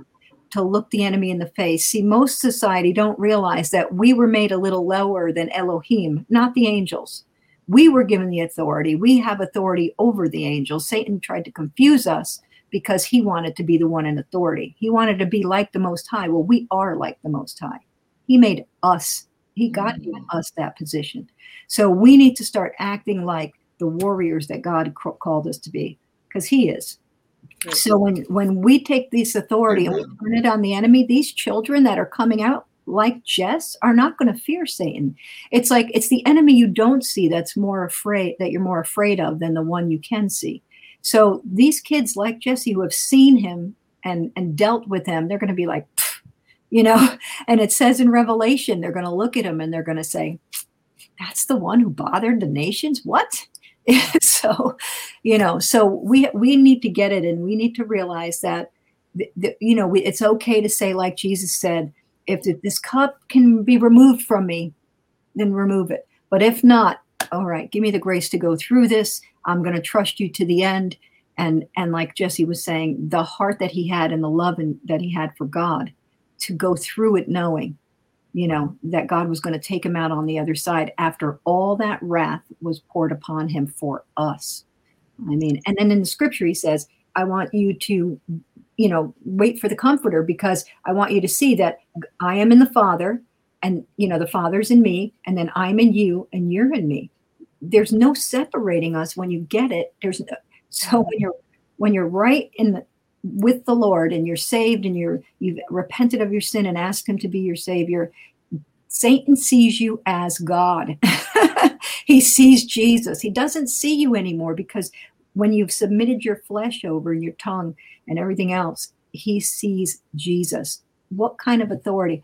to look the enemy in the face. See most society don't realize that we were made a little lower than elohim not the angels. We were given the authority. We have authority over the angels. Satan tried to confuse us because he wanted to be the one in authority he wanted to be like the most high well we are like the most high he made us he got mm-hmm. us that position so we need to start acting like the warriors that God c- called us to be, because He is. Right. So when when we take this authority and we mm-hmm. turn it on the enemy, these children that are coming out like Jess are not going to fear Satan. It's like it's the enemy you don't see that's more afraid that you're more afraid of than the one you can see. So these kids like Jesse who have seen him and and dealt with him, they're going to be like, you know. And it says in Revelation, they're going to look at him and they're going to say, that's the one who bothered the nations? What? So you know so we we need to get it and we need to realize that th- th- you know we, it's okay to say like jesus said if th- this cup can be removed from me then remove it. But if not all right give me the grace to go through this i'm going to trust you to the end and and like jesse was saying the heart that he had and the love and, that he had for god to go through it knowing you know, that God was going to take him out on the other side after all that wrath was poured upon him for us. I mean, and then in the scripture, he says, I want you to, you know, wait for the comforter because I want you to see that I am in the Father and, you know, the Father's in me, and then I'm in you and you're in me. There's no separating us when you get it. There's no, so when you're when you're right in the with the Lord and you're saved and you're you've repented of your sin and asked him to be your savior, Satan sees you as God. he sees Jesus. He doesn't see you anymore because when you've submitted your flesh over and your tongue and everything else, he sees Jesus. What kind of authority?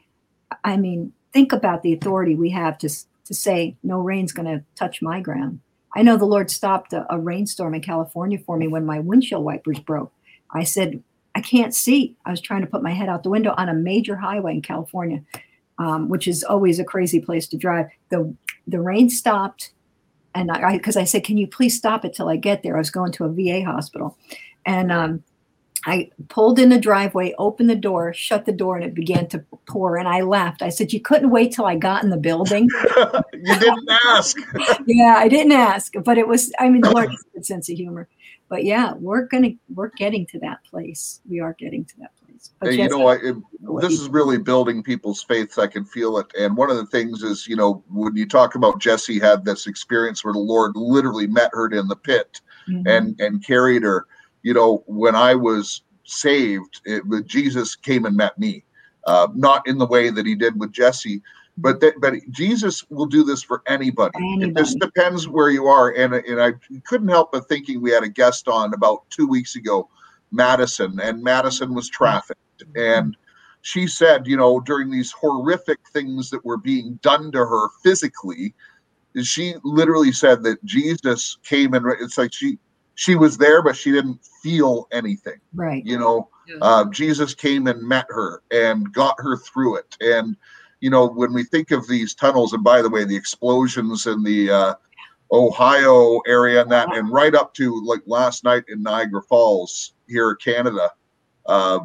I mean, think about the authority we have to to say no rain's going to touch my ground. I know the Lord stopped a, a rainstorm in California for me when my windshield wipers broke. I said, I can't see. I was trying to put my head out the window on a major highway in California, um, which is always a crazy place to drive. The the rain stopped, and I because I, said, "Can you please stop it till I get there?" I was going to a VA hospital, and um, I pulled in the driveway, opened the door, shut the door, and it began to pour. And I laughed. I said, "You couldn't wait till I got in the building." you didn't ask. yeah, I didn't ask, but it was. I mean, the Lord has a good sense of humor. But yeah, we're gonna we're getting to that place. We are getting to that place. But Hey, you know, I, it, this is really building people's faiths. I can feel it. And one of the things is, you know, when you talk about Jesse had this experience where the Lord literally met her in the pit Mhm. and and carried her. You know, when I was saved, it, Jesus came and met me, uh, not in the way that he did with Jesse, but that but Jesus will do this for anybody. It just depends where you are. And and I couldn't help but thinking we had a guest on about two weeks ago, Madison, and Madison was trafficked, and she said, you know, during these horrific things that were being done to her physically, she literally said that Jesus came and it's like she she was there, but she didn't feel anything. right. You know, Yeah. uh, Jesus came and met her and got her through it. And you know, when we think of these tunnels, and by the way, the explosions in the uh, Ohio area and that, and right up to like last night in Niagara Falls here in Canada, uh,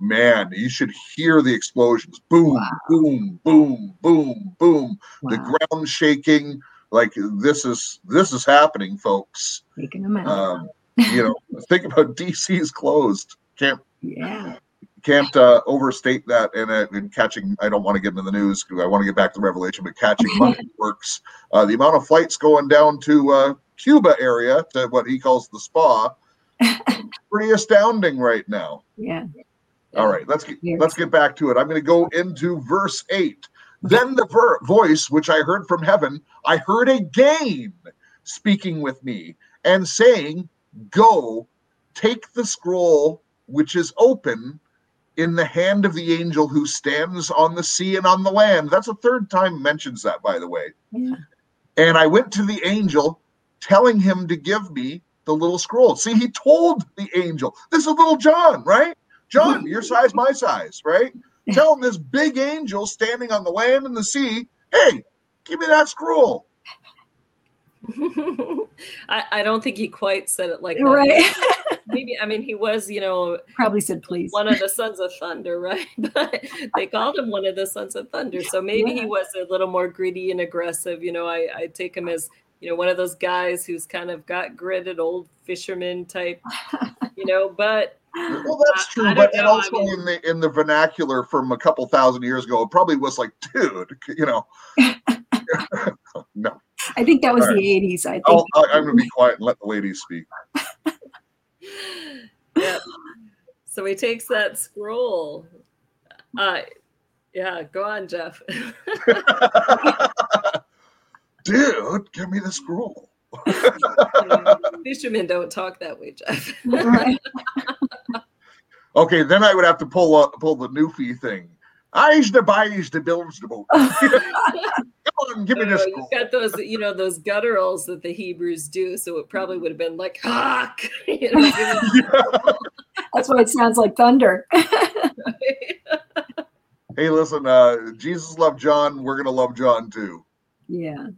man, you should hear the explosions. Boom, boom, boom, boom, boom. The ground shaking. Like this is this is happening, folks. Them out. Um, you know, think about DC's closed. Can't yeah. can't uh, overstate that and, uh, and catching i don't want to get into the news because i want to get back to revelation but catching Monkey Werx uh, the amount of flights going down to uh, cuba area to what he calls the spa pretty astounding right now Yeah. all right let's get let's get back to it i'm going to go into verse 8 Then the ver- voice which I heard from heaven, I heard again speaking with me and saying, Go, take the scroll which is open in the hand of the angel who stands on the sea and on the land. That's a third time mentions that, by the way. Yeah. And I went to the angel, telling him to give me the little scroll. See, he told the angel, this is little John, right? John, your size, my size, right? Telling this big angel standing on the land and the sea, hey, give me that scroll. I, I don't think he quite said it like that. Right. Maybe I mean he was, you know, Probably said please. one of the sons of thunder, right? But they called him one of the sons of thunder. So maybe Yeah. he was a little more greedy and aggressive. You know, I, I take him as, you know, one of those guys who's kind of got gritted old fisherman type, you know, but Well, that's true, I but don't and know, I also mean- in the in the vernacular from a couple thousand years ago, it probably was like, dude, you know. no, I think that was All right. the 80s. I think. I'll, I, I'm going to be quiet and let the ladies speak. yeah. So he takes that scroll. Uh yeah, go on, Jeff. Dude, give me the scroll. Fishermen don't talk that way, Jeff. Okay, then I would have to pull up, pull the Newfie thing. I'se the B'y the builds the boat. Come on, give me No, this you scroll. got those, you know, those gutturals that the Hebrews do. So it probably would have been like, hawk. You know, give That's why it sounds like thunder. Hey, listen, uh, Jesus loved John. We're going to love John too. yeah.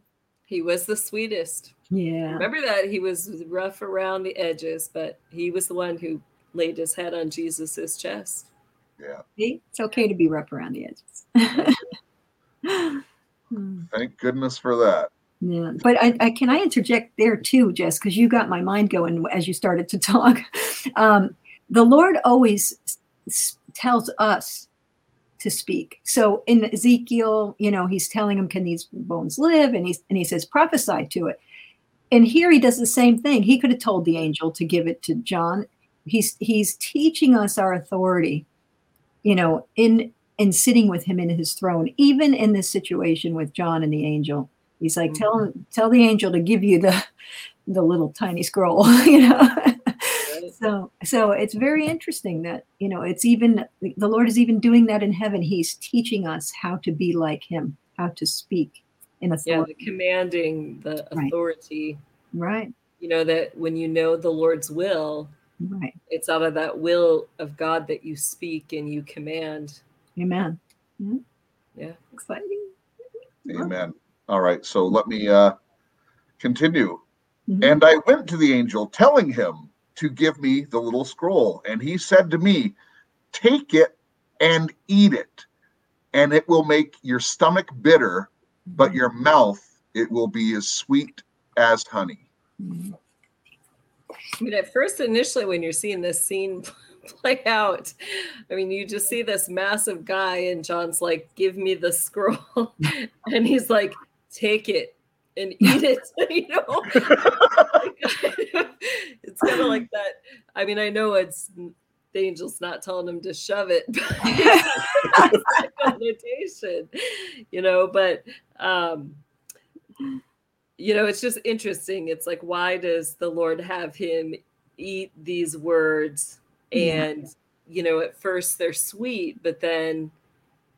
He was the sweetest. Yeah. Remember that he was rough around the edges, but he was the one who laid his head on Jesus's chest. Yeah, See? It's okay to be rough around the edges. Thank goodness for that. Yeah, but I, I can I interject there too, Jess, because you got my mind going as you started to talk. Um, the Lord always s- s- tells us to speak. So in Ezekiel, you know, he's telling him, "Can these bones live?" And he's and he says, "Prophesy to it." And here he does the same thing. He could have told the angel to give it to John. He's he's teaching us our authority, you know, in in sitting with him in his throne, even in this situation with John and the angel. He's like, mm-hmm. tell him, tell the angel to give you the the little tiny scroll, you know. Right? so so it's very interesting that you know it's even the Lord is even doing that in heaven. He's teaching us how to be like Him, how to speak in Yeah, authority. the commanding the authority. Right, You know, that when you know the Lord's will, right. it's out of that will of God that you speak and you command. Amen. Mhm. Yeah. Exciting. Amen. All right, so let me uh, continue. Mhm. And I went to the angel, telling him to give me the little scroll. And he said to me, Take it and eat it, and it will make your stomach bitter, but your mouth it will be as sweet as honey. I mean, at first, initially, when you're seeing this scene play out, I mean, you just see this massive guy, and John's like, "Give me the scroll," and he's like, "Take it and eat it." you know, it's kind of like that. I mean, I know it's the angel's not telling him to shove it, but connotation, you know. But um, you know, it's just interesting. It's like, why does the Lord have him eat these words? Yeah. And, you know, at first they're sweet, but then,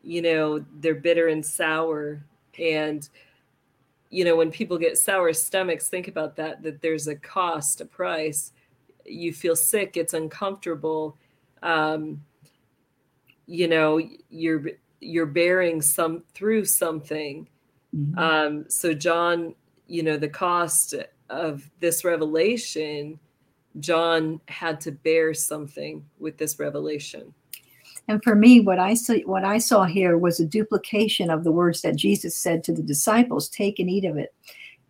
you know, they're bitter and sour. And, you know, when people get sour stomachs, think about that, that there's a cost, a price. You feel sick, it's uncomfortable. Um, you know, you're you're bearing some through something Mhm. um, so John, you know, the cost of this revelation, John had to bear something with this revelation. And for me, what I saw, what I saw here was a duplication of the words that Jesus said to the disciples: "Take and eat of it."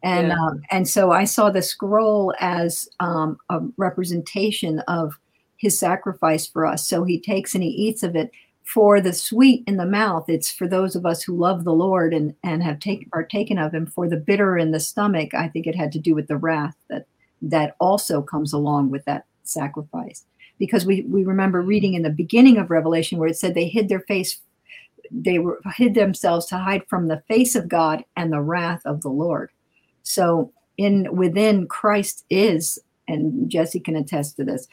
And Yeah. um, and so I saw the scroll as um, a representation of His sacrifice for us. So He takes and He eats of it for the sweet in the mouth. It's for those of us who love the Lord and and have taken partaken of Him. For the bitter in the stomach, I think it had to do with the wrath that that also comes along with that sacrifice because we we remember reading in the beginning of revelation where it said they hid their face they were hid themselves to hide from the face of God and the wrath of the Lord. So in within Christ is, and Jesse can attest to this,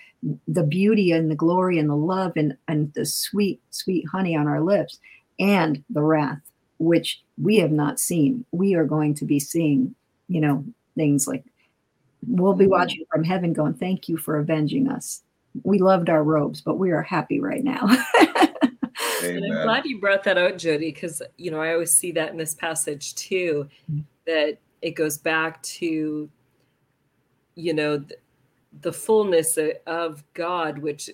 the beauty and the glory and the love and, and the sweet, sweet honey on our lips and the wrath, which we have not seen. We are going to be seeing, you know, things like we'll be watching from heaven going, Thank you for avenging us. We loved our robes, but we are happy right now. And I'm glad you brought that out, Jody, because you know I always see that in this passage too, that it goes back to, you know, the, the fullness of God, which,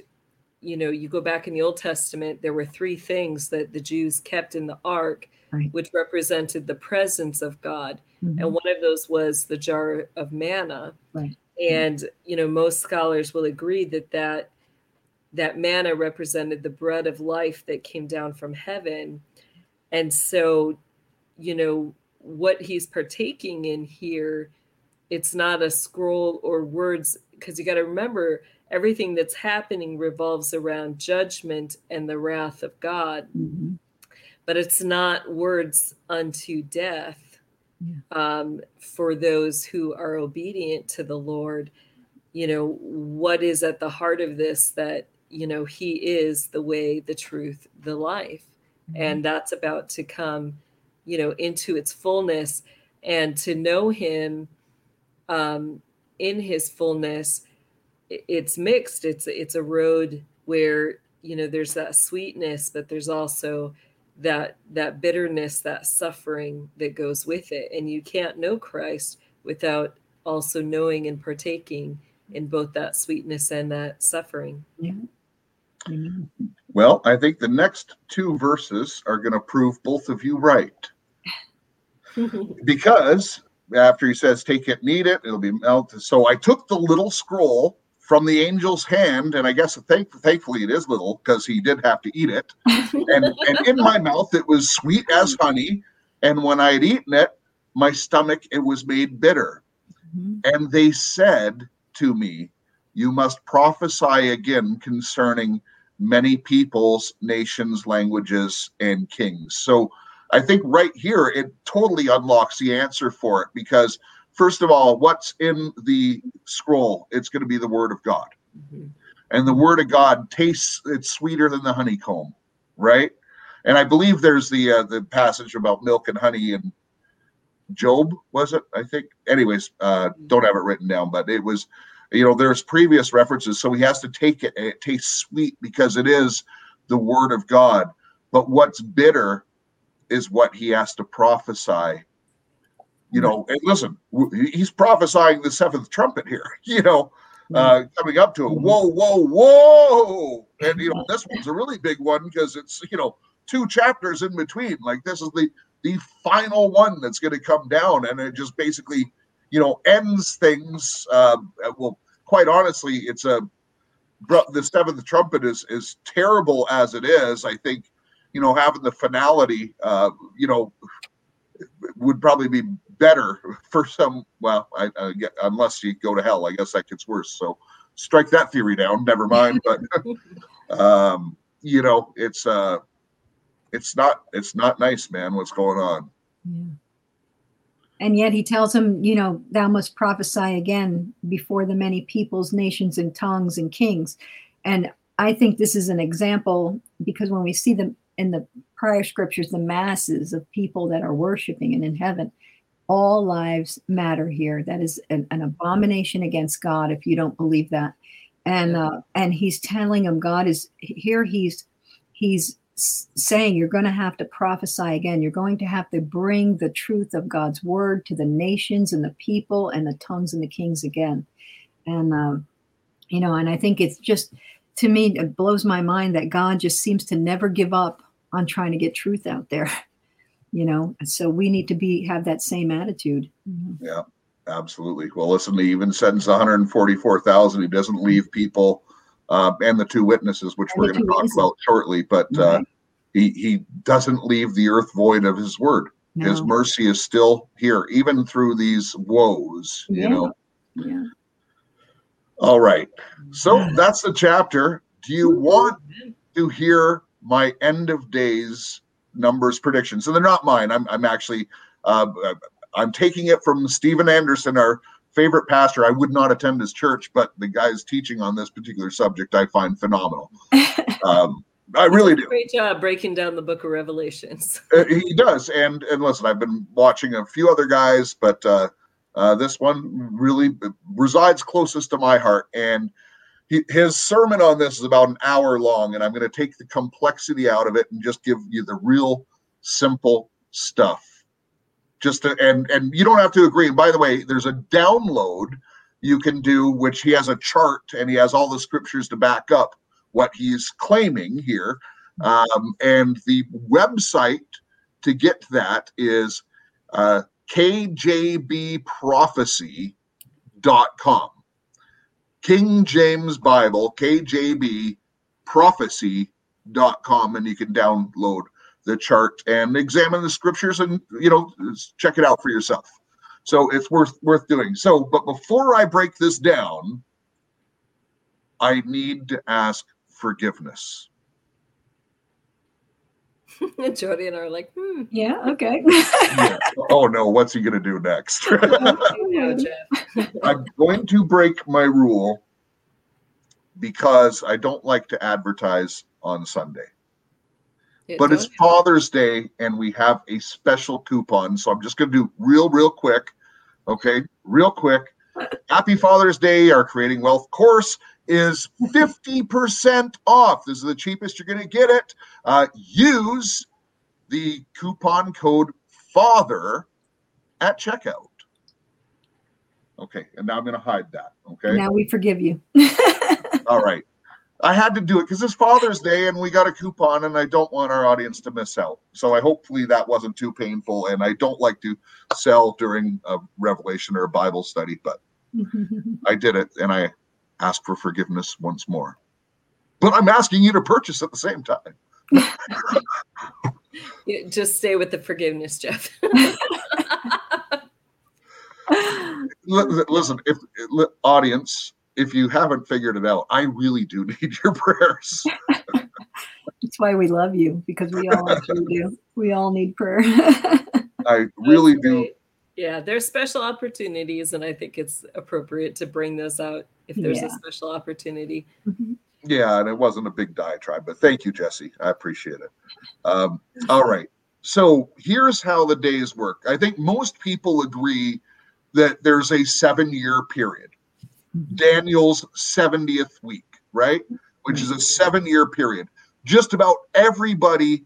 you know, you go back in the Old Testament, there were three things that the Jews kept in the ark, Right. which represented the presence of God, Mhm. and one of those was the jar of manna. Right. And you know, most scholars will agree that that that manna represented the bread of life that came down from heaven. And so, you know, what he's partaking in here, it's not a scroll or words, because you got to remember everything that's happening revolves around judgment and the wrath of God, Mhm. but it's not words unto death Yeah. um, for those who are obedient to the Lord. You know, what is at the heart of this that, you know, He is the way, the truth, the life. And that's about to come, you know, into its fullness and to know Him um, in His fullness, it's mixed. It's it's a road where you know there's that sweetness, but there's also that that bitterness that suffering that goes with it and you can't know christ without also knowing and partaking in both that sweetness and that suffering Yeah. Amen. Well, I think the next two verses are going to prove both of you right. because after he says, Take it, and eat it, it'll be melted. So I took the little scroll from the angel's hand, and I guess thank, thankfully it is little because he did have to eat it. And, and in my mouth, it was sweet as honey. And when I had eaten it, my stomach, it was made bitter. Mhm. And they said to me, You must prophesy again concerning many peoples, nations, languages, and kings. So I think right here, it totally unlocks the answer for it because, first of all, what's in the scroll? It's going to be the word of God. Mhm. And the word of God tastes, it's sweeter than the honeycomb, right? And I believe there's the uh, the passage about milk and honey and Job, was it? I think. Anyways, uh, don't have it written down, but it was, you know, there's previous references. So he has to take it, and it tastes sweet because it is the word of God. But what's bitter is what he has to prophesy. You know, and listen, he's prophesying the seventh trumpet here, you know, uh, coming up to it. Whoa, whoa, whoa. And, you know, this one's a really big one because it's, you know, two chapters in between. Like, this is the, the final one that's going to come down. And it just basically, you know, ends things. Uh, well, quite honestly, it's a, the seventh trumpet is, is terrible as it is. I think, you know, having the finality, uh, you know, would probably be better for some. Well, I, unless you go to hell, I guess that gets worse. So strike that theory down. Never mind. But um, you know, it's uh, it's not it's not nice, man. What's going on? Yeah. And yet he tells him, you know, thou must prophesy again before the many peoples, nations, and tongues and kings. And I think this is an example because when we see them in the prior scriptures, the masses of people that are worshiping and in heaven, all lives matter here. That is an, an abomination against God if you don't believe that. And uh, and he's telling him God is here. He's he's saying you're going to have to prophesy again. You're going to have to bring the truth of God's word to the nations and the people and the tongues and the kings again. And um, you know, and I think it's just to me it blows my mind that God just seems to never give up on trying to get truth out there. You know, so we need to be have that same attitude. Yeah, absolutely. Well, listen, he even sends 144,000. He doesn't leave people uh, and the two witnesses, which And we're going to talk about shortly. But uh, Right. he he doesn't leave the earth void of his word. His mercy is still here, even through these woes. You know. Yeah. All right. So that's the chapter. Do you want to hear my end of days numbers predictions, and they're not mine. I'm I'm actually uh, I'm taking it from Steven Anderson, our favorite pastor. I would not attend his church, but the guy's teaching on this particular subject I find phenomenal. Um, I really do. Great job breaking down the book of Revelations. Uh, he does, and and listen, I've been watching a few other guys, but uh, uh, this one really resides closest to my heart. And he, his sermon on this is about an hour long, and I'm going to take the complexity out of it and just give you the real simple stuff. Just to, and and you don't have to agree. And by the way, there's a download you can do, which he has a chart and he has all the scriptures to back up what he's claiming here. Um, and the website to get that is uh, kjbprophecy.com. King James Bible, KJB prophecy.com, and you can download the chart and examine the scriptures and you know check it out for yourself. So it's worth worth doing. So, but before I break this down, I need to ask forgiveness. Jody and I are like, hmm. Yeah, okay. Yeah. Oh no, what's he going to do next? I'm going to break my rule because I don't like to advertise on Sunday. Yeah, But it's don't- Father's Day and we have a special coupon. So I'm just going to do real, real quick. Okay, real quick. Happy Father's Day. Our Creating Wealth course is 50% off. This is the cheapest you're going to get it. Uh, use the coupon code FATHER at checkout. Okay, and now I'm going to hide that. Okay. Now we forgive you. All right. I had to do it because it's Father's Day and we got a coupon and I don't want our audience to miss out. So I hopefully that wasn't too painful. And I don't like to sell during a revelation or a Bible study, but I did it and I ask for forgiveness once more. But I'm asking you to purchase at the same time. Just stay with the forgiveness, Jeff. Li- li- Listen, if audience, if you haven't figured it out, I really do need your prayers. That's why we love you because we all actually do. We all need prayer. I really do. Great. Yeah, there's special opportunities, and I think it's appropriate to bring those out if there's Yeah. a special opportunity. Yeah, and it wasn't a big diatribe, but thank you, Jesse. I appreciate it. Um, all right. So here's how the days work. I think most people agree that there's a seven year period. Daniel's 70th week, right? Which is a seven year period. Just about everybody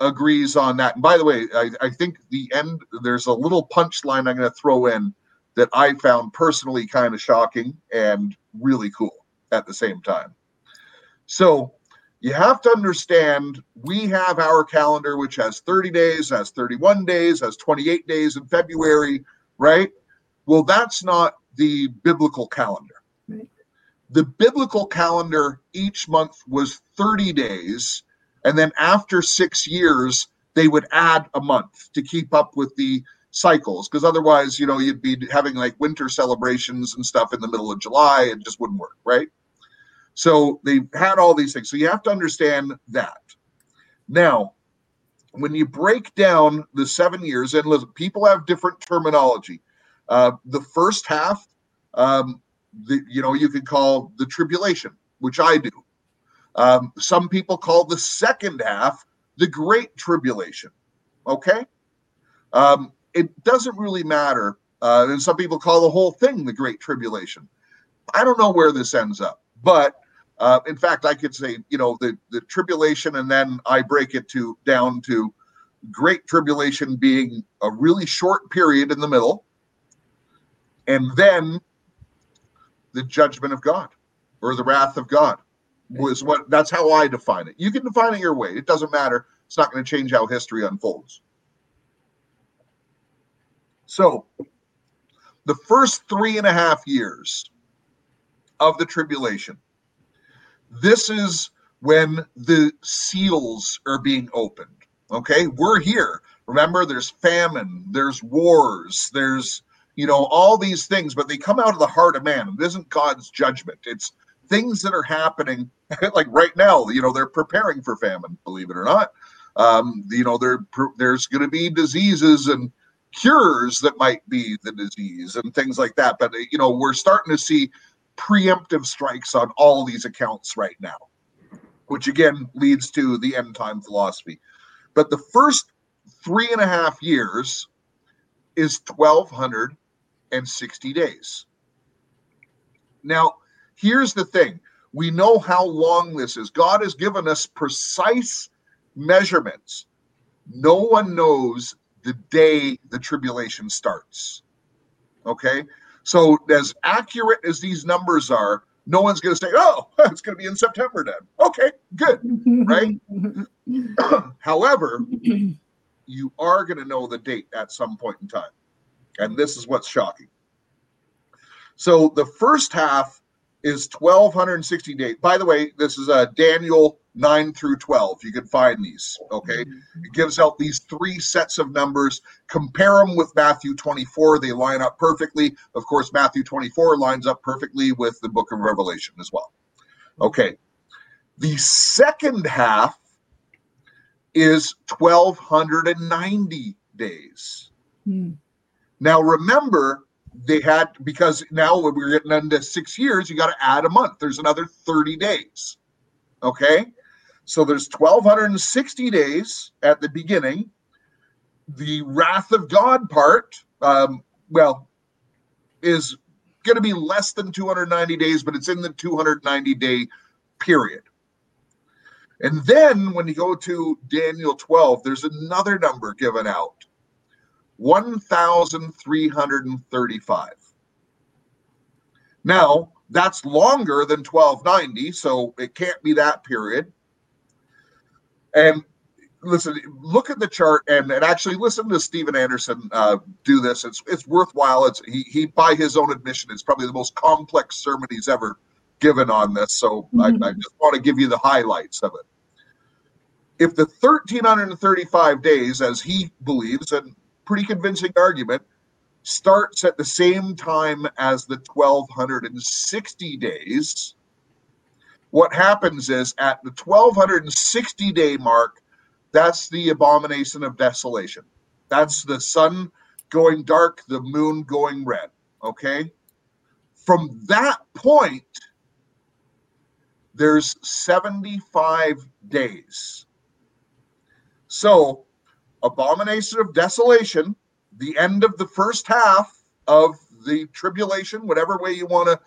agrees on that. And by the way, I, I think the end, there's a little punchline I'm going to throw in that I found personally kind of shocking and really cool at the same time. So you have to understand we have our calendar, which has 30 days, has 31 days, has 28 days in February, right? Well, that's not the biblical calendar. Right. The biblical calendar each month was 30 days. And then after six years, they would add a month to keep up with the cycles. Because otherwise, you know, you'd be having like winter celebrations and stuff in the middle of July. It just wouldn't work, right? So they had all these things. So you have to understand that. Now, when you break down the seven years, and listen, people have different terminology. Uh, the first half, um, the, you know, you could call the tribulation, which I do. Um, some people call the second half the great tribulation. Okay. Um, it doesn't really matter. Uh, and some people call the whole thing the great tribulation. I don't know where this ends up, but uh, in fact, I could say, you know, the, the tribulation, and then I break it to down to great tribulation being a really short period in the middle, and then the judgment of God or the wrath of God was what that's how I define it. You can define it your way. It doesn't matter. It's not going to change how history unfolds. So, the first three and a half years of the tribulation, this is when the seals are being opened. Okay, we're here. Remember, there's famine, there's wars, there's you know all these things, but they come out of the heart of man. It isn't God's judgment. It's things that are happening like right now. You know, they're preparing for famine, believe it or not. Um, you know, there there's going to be diseases and cures that might be the disease and things like that. But you know, we're starting to see preemptive strikes on all these accounts right now, which again leads to the end time philosophy. But the first three and a half years is 1260 days. Now, here's the thing we know how long this is. God has given us precise measurements. No one knows the day the tribulation starts. Okay. So, as accurate as these numbers are, no one's going to say, oh, it's going to be in September then. Okay, good. Right. However, you are going to know the date at some point in time. And this is what's shocking. So, the first half is 1260 days. By the way, this is a Daniel 9 through 12. You can find these. Okay. Mm-hmm. It gives out these three sets of numbers. Compare them with Matthew 24. They line up perfectly. Of course, Matthew 24 lines up perfectly with the book of Revelation as well. Okay. The second half is 1290 days. Mm. Now, remember, they had because now when we're getting into six years, you got to add a month. There's another 30 days. Okay. So there's 1260 days at the beginning. The wrath of God part, um, well, is going to be less than 290 days, but it's in the 290 day period. And then when you go to Daniel 12, there's another number given out 1,335. Now, that's longer than 1290, so it can't be that period. And listen, look at the chart and, and actually listen to Steven Anderson uh, do this. It's it's worthwhile. It's he, he by his own admission, it's probably the most complex sermon he's ever given on this. So mm-hmm. I, I just want to give you the highlights of it. If the 1335 days, as he believes, and pretty convincing argument, starts at the same time as the 1260 days, what happens is at the 1260 day mark, that's the abomination of desolation. That's the sun going dark, the moon going red. Okay. From that point, there's 75 days. So, abomination of desolation, the end of the first half of the tribulation, whatever way you want to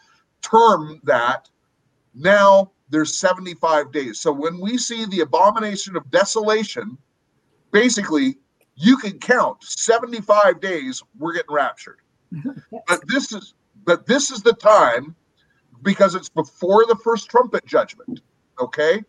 term that, now there's 75 days. So when we see the abomination of desolation, basically you can count 75 days we're getting raptured. But this is but this is the time because it's before the first trumpet judgment. Okay?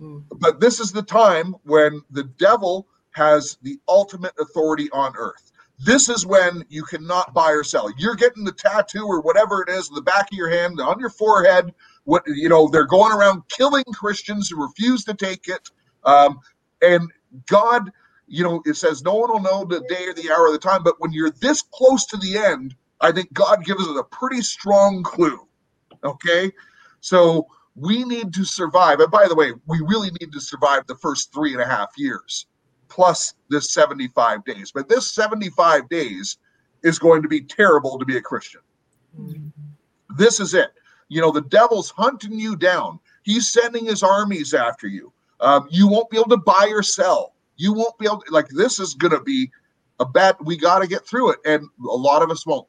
Mm. But this is the time when the devil has the ultimate authority on earth. This is when you cannot buy or sell. You're getting the tattoo or whatever it is in the back of your hand, on your forehead, what you know they're going around killing christians who refuse to take it um, and god you know it says no one will know the day or the hour of the time but when you're this close to the end i think god gives us a pretty strong clue okay so we need to survive and by the way we really need to survive the first three and a half years plus this 75 days but this 75 days is going to be terrible to be a christian mm-hmm. this is it you know, the devil's hunting you down. He's sending his armies after you. Um, you won't be able to buy or sell. You won't be able to, like, this is going to be a bad, we got to get through it. And a lot of us won't.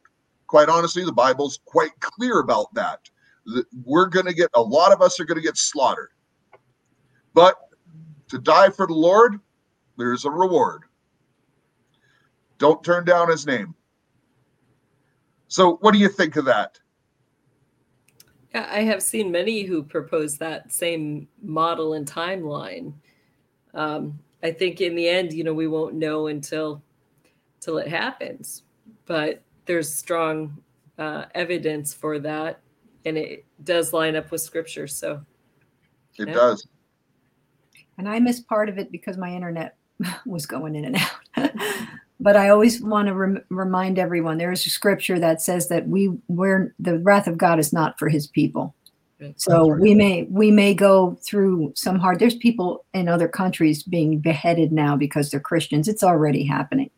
Quite honestly, the Bible's quite clear about that. We're going to get, a lot of us are going to get slaughtered. But to die for the Lord, there's a reward. Don't turn down his name. So, what do you think of that? Yeah, I have seen many who propose that same model and timeline. Um, I think in the end, you know, we won't know until till it happens, but there's strong uh, evidence for that, and it does line up with scripture. So it yeah. does. And I missed part of it because my internet was going in and out. but I always want to rem- remind everyone there is a scripture that says that we we're the wrath of God is not for his people. So we may we may go through some hard. There's people in other countries being beheaded now because they're Christians. It's already happening,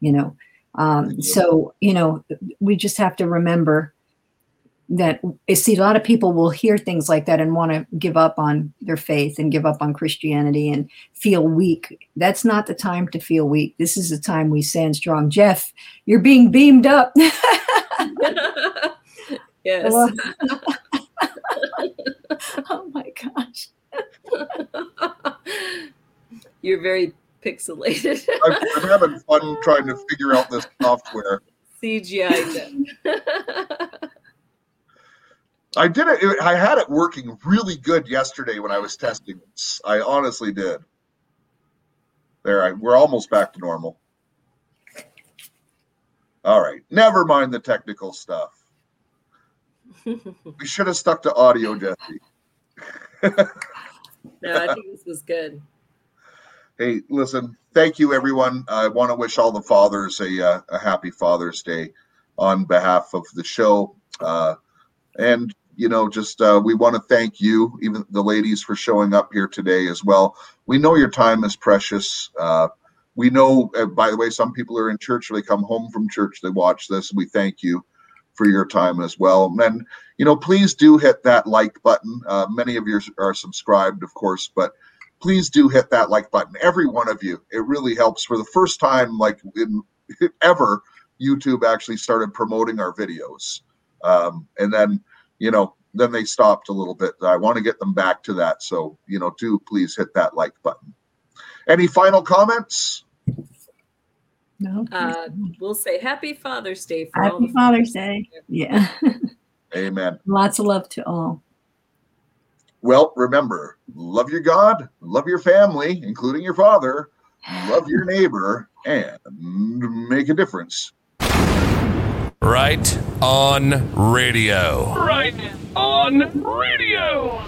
you know. Um, so you know we just have to remember that. I See, a lot of people will hear things like that and want to give up on their faith and give up on Christianity and feel weak. That's not the time to feel weak. This is the time we stand strong. Jeff, you're being beamed up. yes. oh my gosh. You're very pixelated. I'm, I'm having fun trying to figure out this software. CGI. I did it. I had it working really good yesterday when I was testing. I honestly did. There, I, we're almost back to normal. All right, never mind the technical stuff. we should have stuck to audio, Jesse. no, I think this was good. Hey, listen, thank you, everyone. I want to wish all the fathers a, uh, a happy Father's Day on behalf of the show. Uh, and, you know, just uh, we want to thank you, even the ladies, for showing up here today as well. We know your time is precious. Uh, we know, uh, by the way, some people are in church, they come home from church, they watch this. We thank you for your time as well. And, you know, please do hit that like button. Uh, many of you are subscribed, of course, but please do hit that like button. Every one of you. It really helps. For the first time, like in ever, YouTube actually started promoting our videos. Um, and then, you know, then they stopped a little bit. I want to get them back to that. So, you know, do please hit that like button. Any final comments? No. Uh, we'll say Happy Father's Day for all Happy the Father's Day. Yeah. Amen. Lots of love to all. Well, remember, love your God, love your family, including your father, love your neighbor, and make a difference. Right on radio. Right on radio.